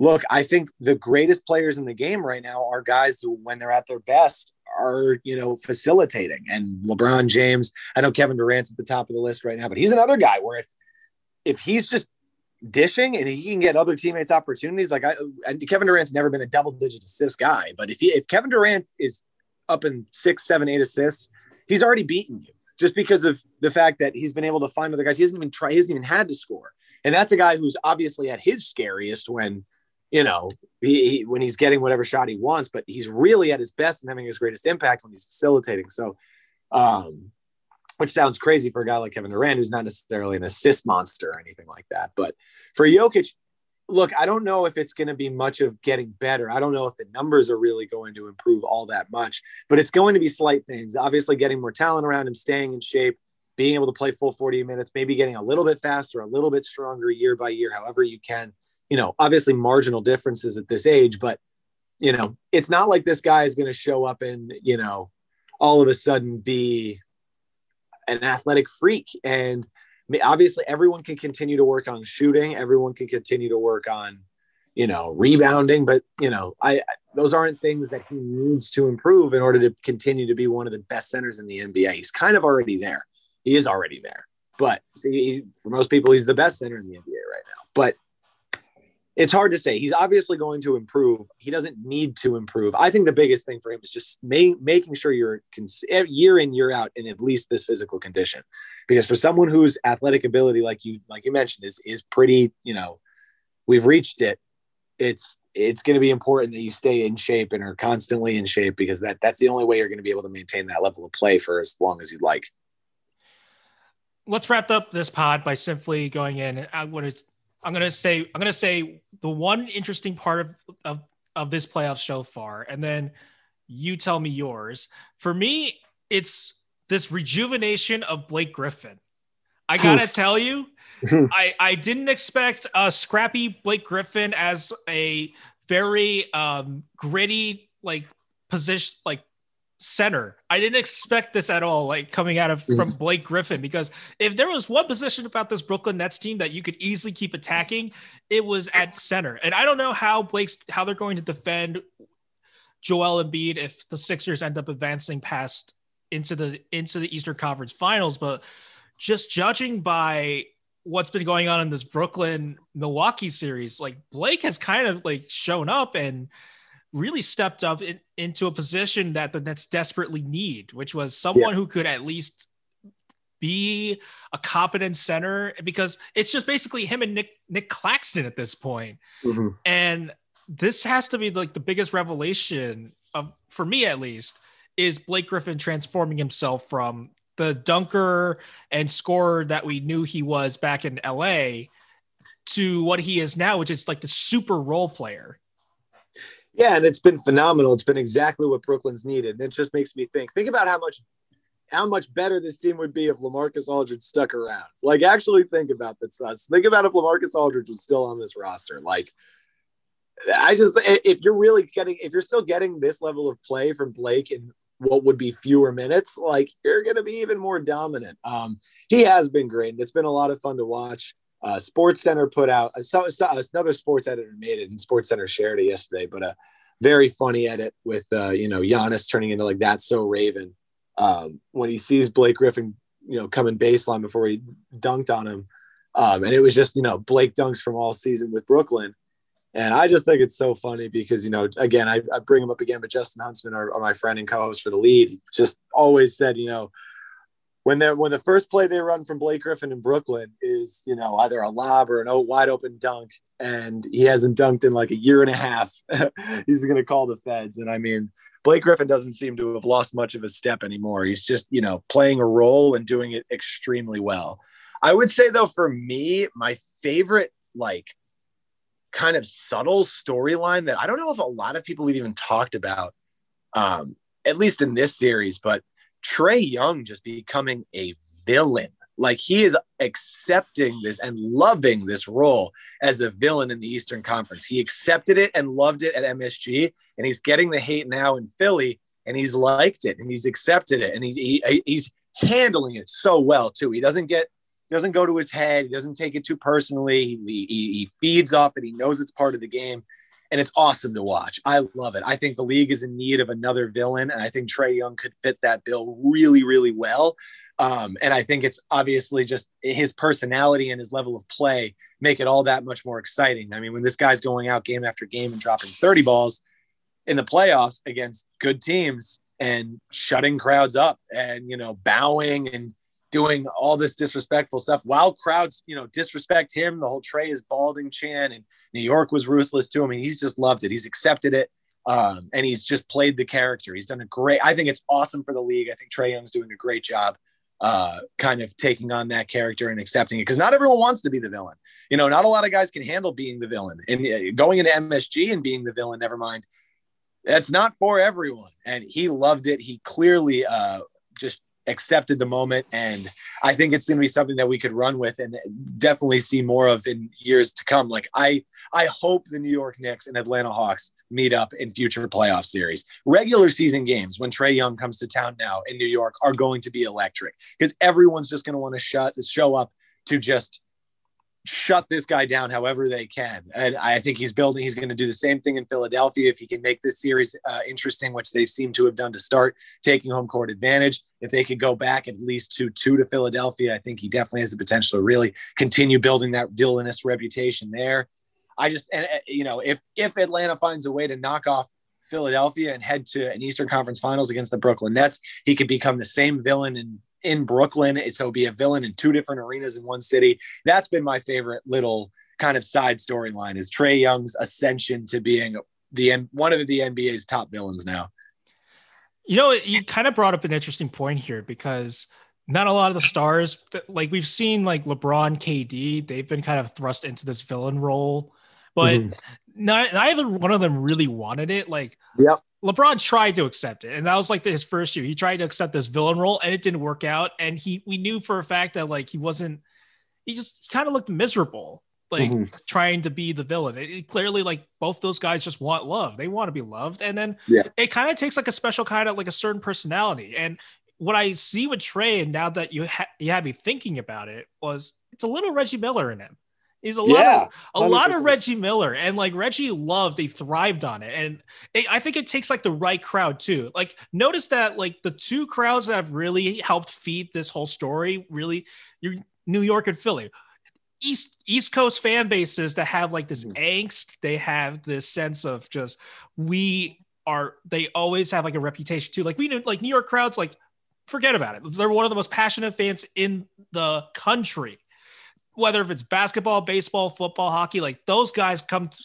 Look, I think the greatest players in the game right now are guys who, when they're at their best, are you know facilitating. And LeBron James, I know Kevin Durant's at the top of the list right now, but he's another guy where if if he's just dishing and he can get other teammates opportunities, like I and Kevin Durant's never been a double digit assist guy, but if he if Kevin Durant is up in six, seven, eight assists, he's already beaten you just because of the fact that he's been able to find other guys. He hasn't even tried, he hasn't even had to score. And that's a guy who's obviously at his scariest when you know, he, he, when he's getting whatever shot he wants, but he's really at his best and having his greatest impact when he's facilitating. So, um, which sounds crazy for a guy like Kevin Durant, who's not necessarily an assist monster or anything like that. But for Jokic, look, I don't know if it's going to be much of getting better. I don't know if the numbers are really going to improve all that much, but it's going to be slight things. Obviously, getting more talent around him, staying in shape, being able to play full 40 minutes, maybe getting a little bit faster, a little bit stronger year by year, however you can. You know, obviously marginal differences at this age, but you know, it's not like this guy is going to show up and, you know, all of a sudden be an athletic freak. And obviously, everyone can continue to work on shooting, everyone can continue to work on, you know, rebounding. But, you know, I, those aren't things that he needs to improve in order to continue to be one of the best centers in the NBA. He's kind of already there. He is already there. But see, for most people, he's the best center in the NBA right now. But it's hard to say. He's obviously going to improve. He doesn't need to improve. I think the biggest thing for him is just ma- making sure you're cons- year in year out in at least this physical condition, because for someone whose athletic ability, like you like you mentioned, is is pretty. You know, we've reached it. It's it's going to be important that you stay in shape and are constantly in shape because that that's the only way you're going to be able to maintain that level of play for as long as you'd like. Let's wrap up this pod by simply going in. I want to I'm gonna say I'm gonna say the one interesting part of, of of this playoff so far, and then you tell me yours. For me, it's this rejuvenation of Blake Griffin. I gotta tell you, I I didn't expect a scrappy Blake Griffin as a very um, gritty like position like center. I didn't expect this at all, like coming out of from mm-hmm. Blake Griffin, because if there was one position about this Brooklyn Nets team that you could easily keep attacking, it was at center. And I don't know how Blake's how they're going to defend Joel Embiid if the Sixers end up advancing past into the into the Eastern Conference Finals, but just judging by what's been going on in this Brooklyn Milwaukee series, like Blake has kind of like shown up and really stepped up in, into a position that the Nets desperately need, which was someone yeah. who could at least be a competent center because it's just basically him and Nic Nic Claxton at this point. Mm-hmm. And this has to be like the biggest revelation of for me at least is Blake Griffin transforming himself from the dunker and scorer that we knew he was back in LA to what he is now, which is like the super role player. Yeah, and it's been phenomenal. It's been exactly what Brooklyn's needed. And it just makes me think. Think about how much how much better this team would be if LaMarcus Aldridge stuck around. Like, actually think about this. Us. Think about if LaMarcus Aldridge was still on this roster. Like, I just if you're really getting if you're still getting this level of play from Blake in what would be fewer minutes, like you're going to be even more dominant. Um, he has been great, and it's been a lot of fun to watch. Uh, SportsCenter put out uh, another sports editor made it, and SportsCenter shared it yesterday. But a very funny edit with uh, you know Giannis turning into like that so Raven um, when he sees Blake Griffin, you know, coming baseline before he dunked on him, um, and it was just you know Blake dunks from all season with Brooklyn. And I just think it's so funny because, you know, again, I, I bring him up again, but Justin Huntsman, our, our my friend and co-host for the lead, just always said, you know, when they when the first play they run from Blake Griffin in Brooklyn is you know either a lob or an wide open dunk, and he hasn't dunked in like a year and a half, he's going to call the feds. And I mean, Blake Griffin doesn't seem to have lost much of his step anymore. He's just you know playing a role and doing it extremely well. I would say though, for me, my favorite like kind of subtle storyline that I don't know if a lot of people have even talked about, um, at least in this series, but Trae Young just becoming a villain. Like he is accepting this and loving this role as a villain in the Eastern Conference. He accepted it and loved it at MSG, and he's getting the hate now in Philly, and he's liked it and he's accepted it, and he, he he's handling it so well too. He doesn't get doesn't go to his head. He doesn't take it too personally. He, he, he feeds off it. He knows it's part of the game and it's awesome to watch. I love it. I think the league is in need of another villain, and I think Trae Young could fit that bill really, really well. Um, and I think it's obviously just his personality and his level of play make it all that much more exciting. I mean, when this guy's going out game after game and dropping 30 balls in the playoffs against good teams and shutting crowds up and, you know, bowing and doing all this disrespectful stuff while crowds, you know, disrespect him. The whole Trae is balding Chan and New York was ruthless to him. And he's just loved it. He's accepted it. Um, and he's just played the character. He's done a great, I think it's awesome for the league. I think Trae Young's doing a great job, uh, kind of taking on that character and accepting it. Cause not everyone wants to be the villain. You know, not a lot of guys can handle being the villain and uh, going into MSG and being the villain, never mind. That's not for everyone. And he loved it. He clearly, uh, just accepted the moment. And I think it's going to be something that we could run with and definitely see more of in years to come. Like I, I hope the New York Knicks and Atlanta Hawks meet up in future playoff series. Regular season games when Trae Young comes to town now in New York are going to be electric because everyone's just going to want to shut show up to just shut this guy down however they can. And I think he's building, he's going to do the same thing in Philadelphia if he can make this series uh, interesting, which they seem to have done to start, taking home court advantage. If they could go back at least to two to Philadelphia, I think he definitely has the potential to really continue building that villainous reputation there. I just, and, uh, you know, if, if Atlanta finds a way to knock off Philadelphia and head to an Eastern Conference Finals against the Brooklyn Nets, he could become the same villain in in Brooklyn. So be a villain in two different arenas in one city. That's been my favorite little kind of side storyline is Trae Young's ascension to being the one of the NBA's top villains now. You know, you kind of brought up an interesting point here because not a lot of the stars, like we've seen, like LeBron, KD, they've been kind of thrust into this villain role, but mm-hmm. not, neither one of them really wanted it. Like, yep. LeBron tried to accept it, and that was like his first year. He tried to accept this villain role, and it didn't work out. And he, we knew for a fact that like he wasn't. He just kind of looked miserable, like mm-hmm. trying to be the villain. It, it, clearly, like both those guys just want love. They want to be loved, and then yeah. it kind of takes like a special kind of like a certain personality. And what I see with Trae, and now that you ha- you have me thinking about it, was it's a little Reggie Miller in him. He's a yeah, lot, of, a lot of Reggie Miller, and like Reggie loved, he thrived on it, and it, I think it takes like the right crowd too. Like, notice that like the two crowds that have really helped feed this whole story, really, your New York and Philly, East East Coast fan bases that have like this mm. angst, they have this sense of just we are. They always have like a reputation too. Like we know, like New York crowds, like forget about it. They're one of the most passionate fans in the country whether if it's basketball, baseball, football, hockey, like those guys come, to,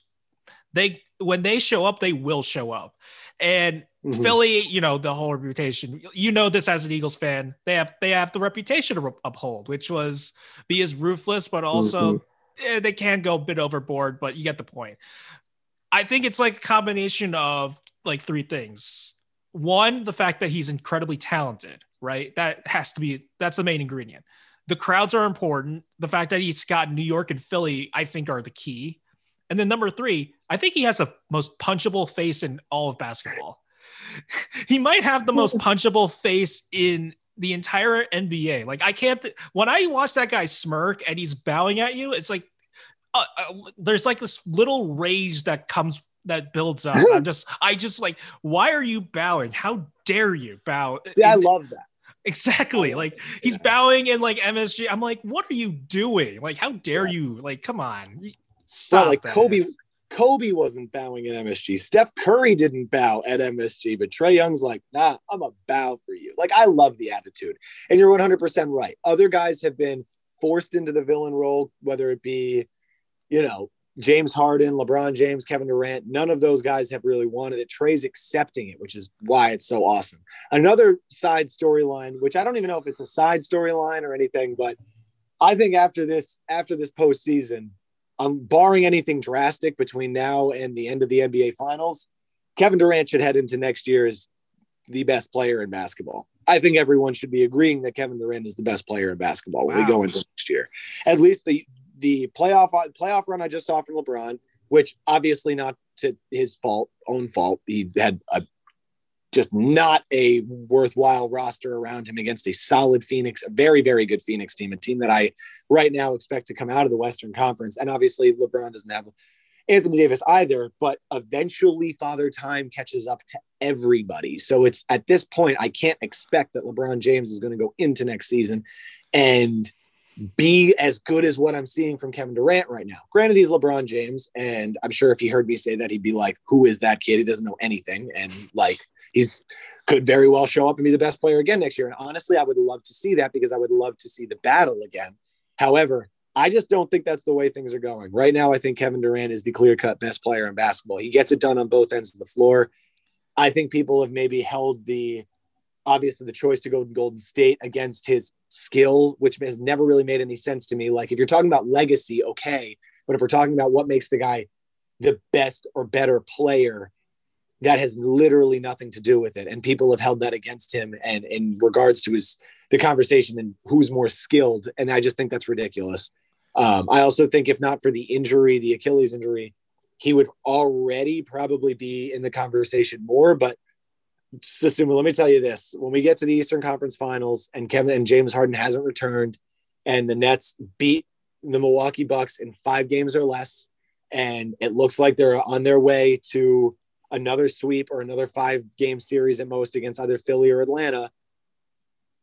they when they show up, they will show up. And mm-hmm. Philly, you know, the whole reputation. You know this as an Eagles fan. They have they have the reputation to uphold, which was be as ruthless, but also mm-hmm. eh, they can go a bit overboard. But you get the point. I think it's like a combination of like three things. One, the fact that he's incredibly talented, right? That has to be that's the main ingredient. The crowds are important. The fact that he's got New York and Philly, I think, are the key. And then number three, I think he has the most punchable face in all of basketball. he might have the most punchable face in the entire NBA. Like I can't. Th- when I watch that guy smirk and he's bowing at you, it's like uh, uh, there's like this little rage that comes that builds up. I'm just, I just like, why are you bowing? How dare you bow? Yeah, I love that. Exactly. Oh, like he's bowing in like MSG. I'm like, what are you doing? Like, how dare you? Like, come on. Stop. like that. Kobe Kobe wasn't bowing at MSG. Steph Curry didn't bow at MSG, but Trae Young's like, nah, I'm a bow for you. Like, I love the attitude. And you're 100% right. Other guys have been forced into the villain role, whether it be, you know, James Harden, LeBron James, Kevin Durant, none of those guys have really wanted it. Trae's accepting it, which is why it's so awesome. Another side storyline, which I don't even know if it's a side storyline or anything, but I think after this, after this postseason, um, barring anything drastic between now and the end of the NBA Finals, Kevin Durant should head into next year as the best player in basketball. I think everyone should be agreeing that Kevin Durant is the best player in basketball when wow. we go into next year. At least the the playoff playoff run I just saw from LeBron, which obviously not to his fault, own fault. He had a just not a worthwhile roster around him against a solid Phoenix, a very, very good Phoenix team, a team that I right now expect to come out of the Western Conference. And obviously, LeBron doesn't have Anthony Davis either, but eventually Father Time catches up to everybody. So it's at this point, I can't expect that LeBron James is going to go into next season and be as good as what I'm seeing from Kevin Durant right now. Granted, he's LeBron James, and I'm sure if he heard me say that, he'd be like, "Who is that kid? He doesn't know anything." And like, he's could very well show up and be the best player again next year. And honestly, I would love to see that because I would love to see the battle again. However, I just don't think that's the way things are going right now. I think Kevin Durant is the clear cut best player in basketball. He gets it done on both ends of the floor. I think people have maybe held the obviously the choice to go to Golden State against his skill, which has never really made any sense to me. Like if you're talking about legacy, okay, but if we're talking about what makes the guy the best or better player, that has literally nothing to do with it. And people have held that against him and in regards to his the conversation and who's more skilled. And I just think that's ridiculous. Um, I also think if not for the injury, the Achilles injury, he would already probably be in the conversation more. But assuming, let me tell you this: when we get to the Eastern Conference Finals and Kevin and James Harden hasn't returned, and the Nets beat the Milwaukee Bucks in five games or less, and it looks like they're on their way to another sweep or another five game series at most against either Philly or Atlanta,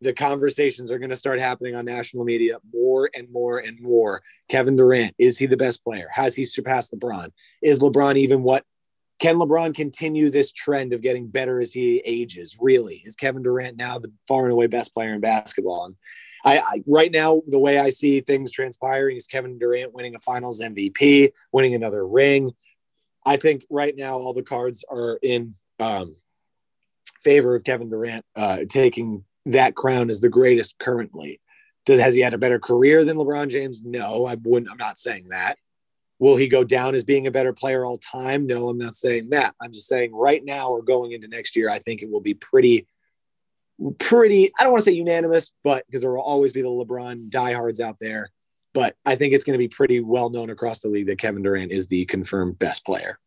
the conversations are going to start happening on national media more and more and more. Kevin Durant, is he the best player? Has he surpassed LeBron? Is LeBron even what? Can LeBron continue this trend of getting better as he ages? Really, is Kevin Durant now the far and away best player in basketball? And I, I right now, the way I see things transpiring is Kevin Durant winning a Finals MVP, winning another ring. I think right now all the cards are in um, favor of Kevin Durant uh, taking that crown as the greatest currently. Does has he had a better career than LeBron James? No, I wouldn't. I'm not saying that. Will he go down as being a better player all time? No, I'm not saying that. I'm just saying right now or going into next year, I think it will be pretty, pretty. I don't want to say unanimous, but because there will always be the LeBron diehards out there but I think it's going to be pretty well known across the league that Kevin Durant is the confirmed best player.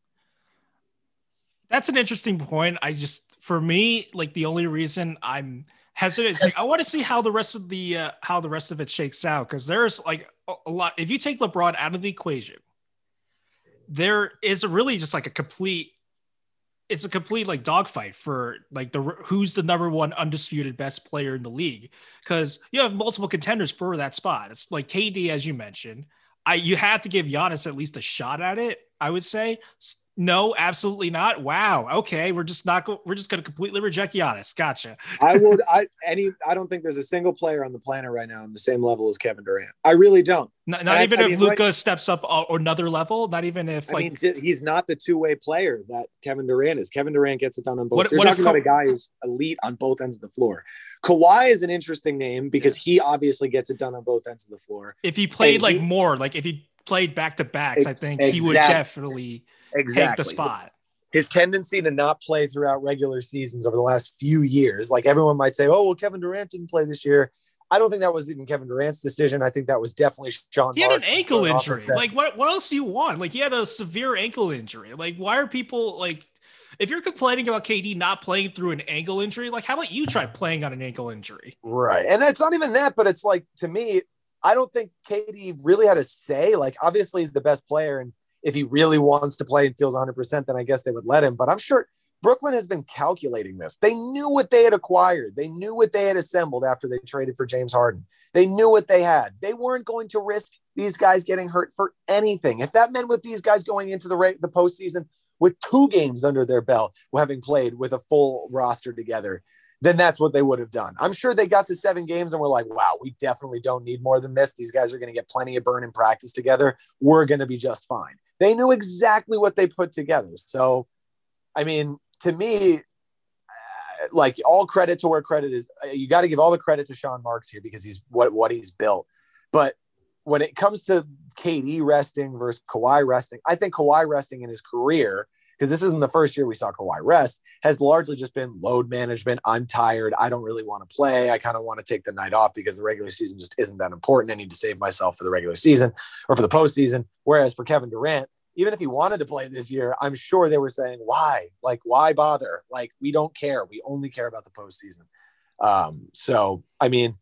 That's an interesting point. I just, for me, like the only reason I'm hesitant is like I want to see how the rest of the uh, how the rest of it shakes out because there's like a lot. If you take LeBron out of the equation, there is a really just like a complete it's a complete like dogfight for like the who's the number one undisputed best player in the league because you have multiple contenders for that spot. It's like KD as you mentioned. I you have to give Giannis at least a shot at it. I would say no, absolutely not. Wow. Okay, we're just not. Go- we're just going to completely reject Giannis. Gotcha. I would. I any. I don't think there's a single player on the planet right now on the same level as Kevin Durant. I really don't. Not, not even I, if I mean, Luka right, steps up another level. Not even if like I mean, he's not the two way player that Kevin Durant is. Kevin Durant gets it done on both. What, You're what talking about a guy who's elite on both ends of the floor. Kawhi is an interesting name because he obviously gets it done on both ends of the floor. If he played and like he, more, like if he played back to backs, I think exactly. he would definitely exactly. take the spot his tendency to not play throughout regular seasons over the last few years. Like everyone might say, oh, well, Kevin Durant didn't play this year. I don't think that was even Kevin Durant's decision. I think that was definitely Sean. He had Marks an ankle injury. Like what? What else do you want? Like he had a severe ankle injury. Like why are people like? If you're complaining about KD not playing through an ankle injury, like how about you try playing on an ankle injury? Right, and it's not even that, but it's like to me, I don't think KD really had a say. Like obviously he's the best player, and if he really wants to play and feels 100%, then I guess they would let him. But I'm sure Brooklyn has been calculating this. They knew what they had acquired, they knew what they had assembled after they traded for James Harden. They knew what they had. They weren't going to risk these guys getting hurt for anything. If that meant with these guys going into the, the postseason with two games under their belt, having played with a full roster together, then that's what they would have done. I'm sure they got to seven games and were like, wow, we definitely don't need more than this. These guys are going to get plenty of burn in practice together. We're going to be just fine. They knew exactly what they put together. So, I mean, to me, uh, like all credit to where credit is, uh, you got to give all the credit to Sean Marks here because he's what what he's built. But when it comes to KD resting versus Kawhi resting, I think Kawhi resting in his career because this isn't the first year we saw Kawhi rest, has largely just been load management. I'm tired. I don't really want to play. I kind of want to take the night off because the regular season just isn't that important. I need to save myself for the regular season or for the postseason. Whereas for Kevin Durant, even if he wanted to play this year, I'm sure they were saying, why? Like, why bother? Like, we don't care. We only care about the postseason. Um, so, I mean,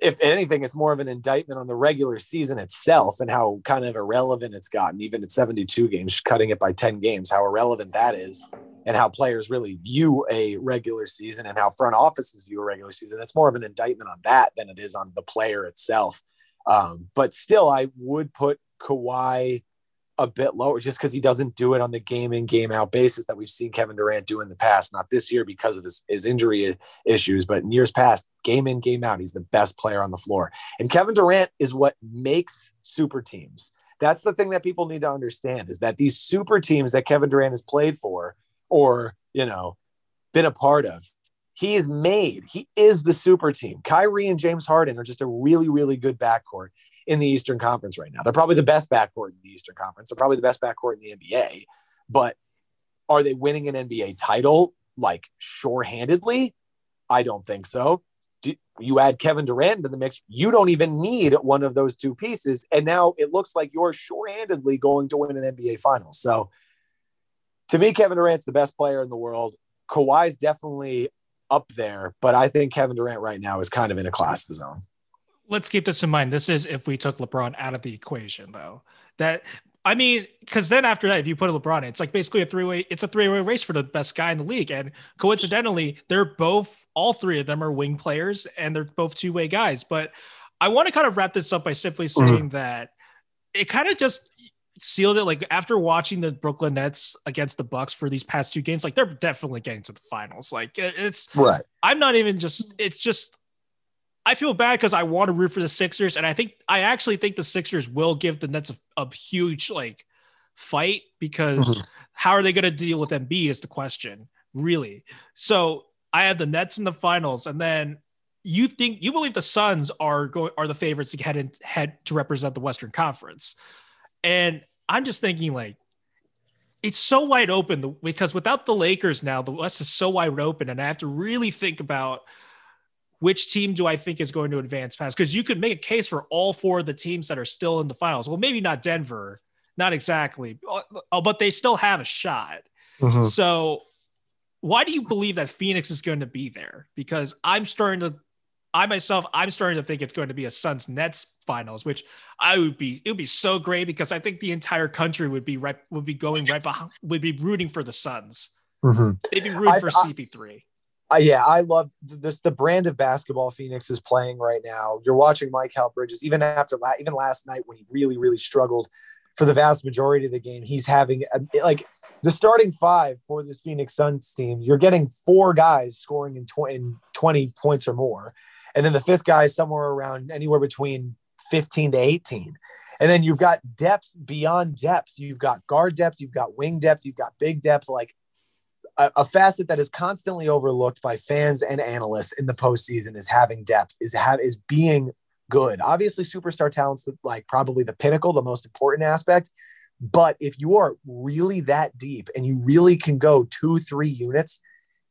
if anything, it's more of an indictment on the regular season itself and how kind of irrelevant it's gotten, even at 72 games, cutting it by 10 games, how irrelevant that is, and how players really view a regular season and how front offices view a regular season. It's more of an indictment on that than it is on the player itself. Um, but still, I would put Kawhi a bit lower just because he doesn't do it on the game in game out basis that we've seen Kevin Durant do in the past. Not this year because of his, his injury issues, but in years past, game in game out, he's the best player on the floor. And Kevin Durant is what makes super teams. That's the thing that people need to understand is that these super teams that Kevin Durant has played for or, you know, been a part of, he is made. He is the super team. Kyrie and James Harden are just a really, really good backcourt in the Eastern Conference right now. They're probably the best backcourt in the Eastern Conference. They're probably the best backcourt in the NBA. But Are they winning an NBA title like sure-handedly? I don't think so. Do, you add Kevin Durant to the mix, you don't even need one of those two pieces. And now it looks like you're sure-handedly going to win an NBA final. So to me, Kevin Durant's the best player in the world. Kawhi's definitely up there, but I think Kevin Durant right now is kind of in a class of his own. Let's keep this in mind. This is if we took LeBron out of the equation, though. That I mean, because then after that, if you put a LeBron, it's like basically a three way. It's a three way race for the best guy in the league, and coincidentally, they're both all three of them are wing players, and they're both two way guys. But I want to kind of wrap this up by simply mm-hmm. saying mm-hmm. that it kind of just sealed it. Like after watching the Brooklyn Nets against the Bucks for these past two games, like they're definitely getting to the finals. Like it's right. I'm not even just. It's just. I feel bad because I want to root for the Sixers, and I think I actually think the Sixers will give the Nets a, a huge like fight because mm-hmm. how are they going to deal with Embiid is the question, really. So I have the Nets in the finals, and then you think you believe the Suns are going are the favorites to head in, head to represent the Western Conference. And I'm just thinking like it's so wide open because without the Lakers now, the West is so wide open, and I have to really think about which team do I think is going to advance past? Because you could make a case for all four of the teams that are still in the finals. Well, maybe not Denver, not exactly, uh, but they still have a shot. Mm-hmm. So, why do you believe that Phoenix is going to be there? Because I'm starting to, I myself, I'm starting to think it's going to be a Suns Nets finals, which I would be it would be so great because I think the entire country would be right would be going right behind would be rooting for the Suns. Mm-hmm. They'd be rooting I, for CP3. I, yeah, I love this. The brand of basketball Phoenix is playing right now. You're watching Mikal Bridges, even after la- even last night when he really, really struggled for the vast majority of the game. He's having a, like the starting five for this Phoenix Suns team. You're getting four guys scoring in, tw- in 20 points or more, and then the fifth guy is somewhere around anywhere between 15 to 18. And then you've got depth beyond depth. You've got guard depth, you've got wing depth, you've got big depth, like a, a facet that is constantly overlooked by fans and analysts in the postseason is having depth, is have is being good. Obviously, superstar talent's like probably the pinnacle, the most important aspect. But if you are really that deep and you really can go two, three units,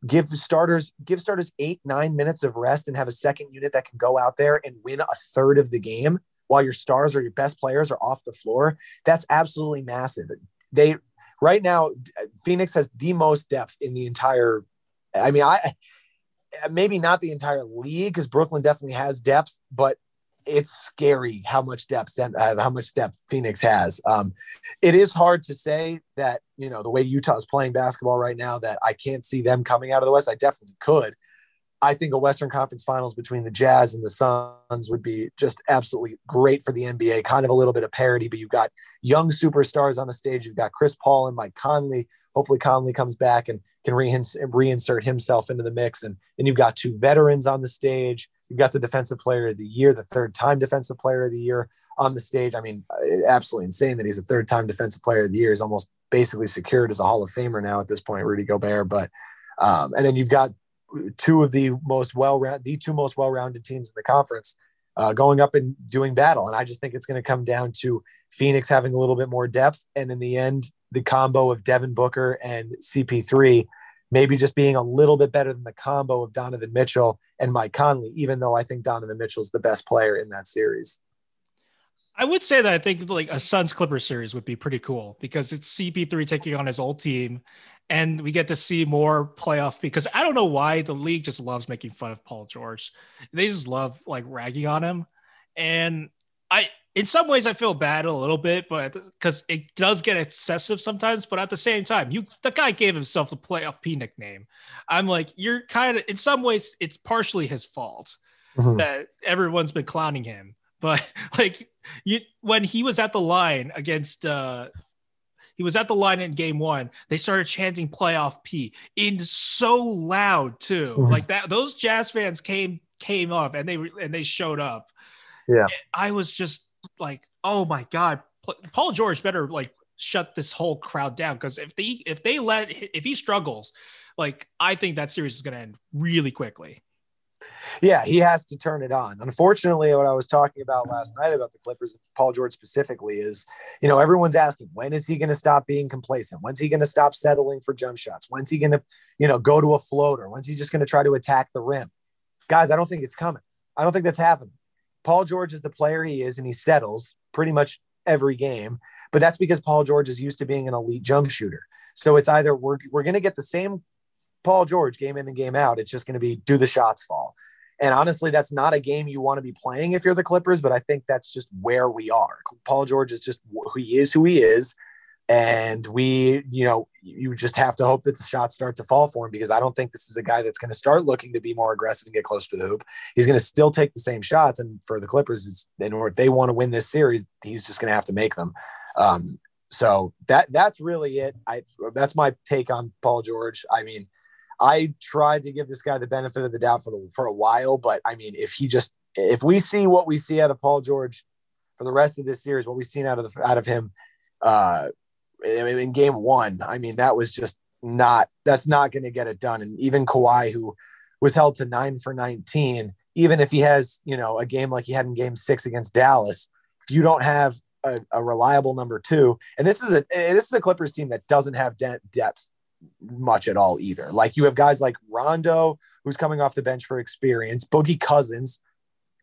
give the starters give starters eight nine minutes of rest and have a second unit that can go out there and win a third of the game while your stars or your best players are off the floor that's absolutely massive they right now phoenix has the most depth in the entire i mean i maybe not the entire league because brooklyn definitely has depth but it's scary how much depth uh, how much depth Phoenix has. Um, it is hard to say that you know the way Utah is playing basketball right now that I can't see them coming out of the West. I definitely could. I think a Western Conference Finals between the Jazz and the Suns would be just absolutely great for the NBA. Kind of a little bit of parity, but you've got young superstars on the stage. You've got Chris Paul and Mike Conley. Hopefully, Conley comes back and can reinsert himself into the mix. And then you've got two veterans on the stage. You've got the defensive player of the year, the third time defensive player of the year on the stage. I mean, absolutely insane that he's a third time defensive player of the year. He's almost basically secured as a Hall of Famer now at this point, Rudy Gobert. But, um, and then you've got two of the most well rounded, the two most well rounded teams in the conference uh, going up and doing battle. And I just think it's going to come down to Phoenix having a little bit more depth. And in the end, the combo of Devin Booker and CP3 maybe just being a little bit better than the combo of Donovan Mitchell and Mike Conley, even though I think Donovan Mitchell is the best player in that series. I would say that I think like a Suns Clippers series would be pretty cool because it's CP3 taking on his old team and we get to see more playoff because I don't know why the league just loves making fun of Paul George. They just love like ragging on him. And I in some ways I feel bad a little bit, but because it does get excessive sometimes. But at the same time, you the guy gave himself the playoff P nickname. I'm like, you're kind of in some ways it's partially his fault mm-hmm. that everyone's been clowning him. But like you when he was at the line against uh he was at the line in game one. They started chanting playoff P in so loud too. Mm-hmm. Like that, those jazz fans came came up and they and they showed up. Yeah. I was just like, oh my god, Paul George better like shut this whole crowd down because if they if they let if he struggles, like I think that series is going to end really quickly. Yeah, he has to turn it on. Unfortunately, what I was talking about last night about the Clippers, Paul George specifically, is you know everyone's asking when is he going to stop being complacent? When's he going to stop settling for jump shots? When's he going to you know go to a floater? When's he just going to try to attack the rim? Guys, I don't think it's coming. I don't think that's happening. Paul George is the player he is, and he settles pretty much every game. But that's because Paul George is used to being an elite jump shooter. So it's either we're, we're going to get the same Paul George game in and game out. It's just going to be do the shots fall. And honestly, that's not a game you want to be playing if you're the Clippers, but I think that's just where we are. Paul George is just who he is, who he is. And we, you know, you just have to hope that the shots start to fall for him because I don't think this is a guy that's going to start looking to be more aggressive and get closer to the hoop. He's going to still take the same shots. And for the Clippers, it's, in order if they want to win this series, he's just going to have to make them. Um, so that that's really it. I that's my take on Paul George. I mean, I tried to give this guy the benefit of the doubt for the, for a while, but I mean, if he just if we see what we see out of Paul George for the rest of this series, what we've seen out of the out of him uh, in, game one, I mean, that was just not that's not going to get it done. And even Kawhi, who was held to nine for 19, even if he has you know a game like he had in game six against Dallas, if you don't have a, a reliable number two, and this is a this is a Clippers team that doesn't have de- depth much at all either. Like you have guys like Rondo, who's coming off the bench for experience, Boogie Cousins,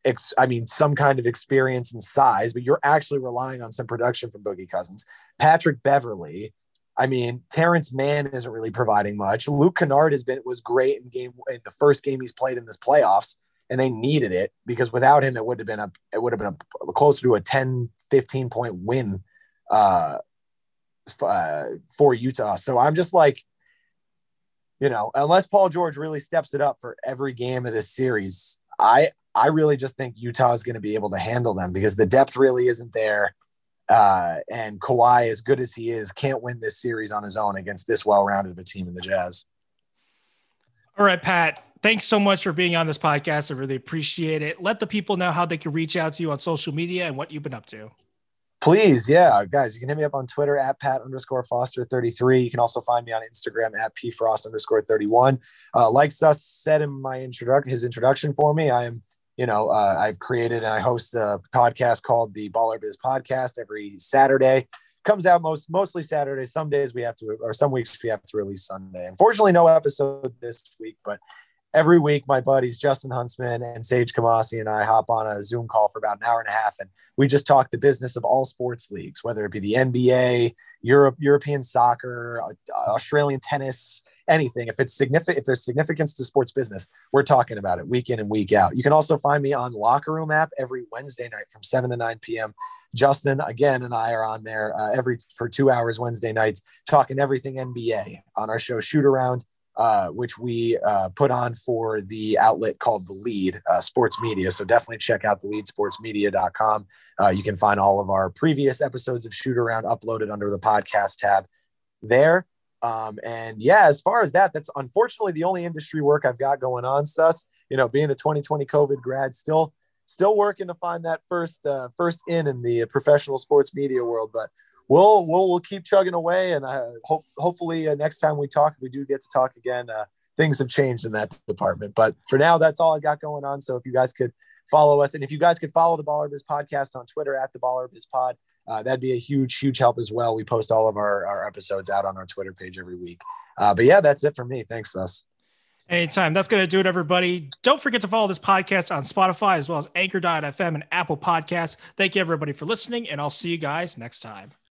ex- I mean, some kind of experience and size, but you're actually relying on some production from Boogie Cousins. Patrick Beverley. I mean, Terance Mann isn't really providing much. Luke Kennard has been was great in game in the first game he's played in this playoffs, and they needed it because without him, it would have been a it would have been a, closer to a 10, 15 point win uh, uh, for Utah. So I'm just like, you know, unless Paul George really steps it up for every game of this series, I I really just think Utah is going to be able to handle them because the depth really isn't there. Uh, and Kawhi, as good as he is, can't win this series on his own against this well-rounded of a team in the Jazz. All right, Pat. Thanks so much for being on this podcast. I really appreciate it. Let the people know how they can reach out to you on social media and what you've been up to. Please, yeah, guys, you can hit me up on Twitter at Pat underscore Foster 33. You can also find me on Instagram at P Frost underscore 31. Uh, like Sus said in my introduction, his introduction for me, I am, you know, uh, I've created and I host a podcast called the Baller Biz Podcast every Saturday. Comes out most mostly Saturdays. Some days we have to, or some weeks we have to release Sunday. Unfortunately, no episode this week, but every week my buddies Justin Huntsman and Sage Kamasi and I hop on a Zoom call for about an hour and a half and we just talk the business of all sports leagues, whether it be the NBA, Europe, European soccer, uh, Australian tennis, anything. If it's significant, if there's significance to sports business, we're talking about it week in and week out. You can also find me on Locker Room app every Wednesday night from 7 to 9 p.m. Justin again and I are on there uh, every for two hours Wednesday nights talking everything NBA on our show Shoot Around uh, which we uh, put on for the outlet called The Lead uh, Sports Media. So definitely check out the leadsportsmedia.com. Uh, you can find all of our previous episodes of Shoot Around uploaded under the podcast tab there. Um, and yeah, as far as that, that's unfortunately the only industry work I've got going on, Sus. You know, being a 2020 COVID grad, still still working to find that first uh, first in in the professional sports media world. But we'll we'll, we'll keep chugging away, and uh, hope, hopefully uh, next time we talk, if we do get to talk again, uh, things have changed in that department. But for now, that's all I got going on. So if you guys could follow us, and if you guys could follow the Baller Biz podcast on Twitter at the Baller Biz Pod. Uh, that'd be a huge, huge help as well. We post all of our, our episodes out on our Twitter page every week. Uh, but yeah, that's it for me. Thanks, us. Anytime. That's going to do it, everybody. Don't forget to follow this podcast on Spotify as well as Anchor.fm and Apple Podcasts. Thank you, everybody, for listening, and I'll see you guys next time.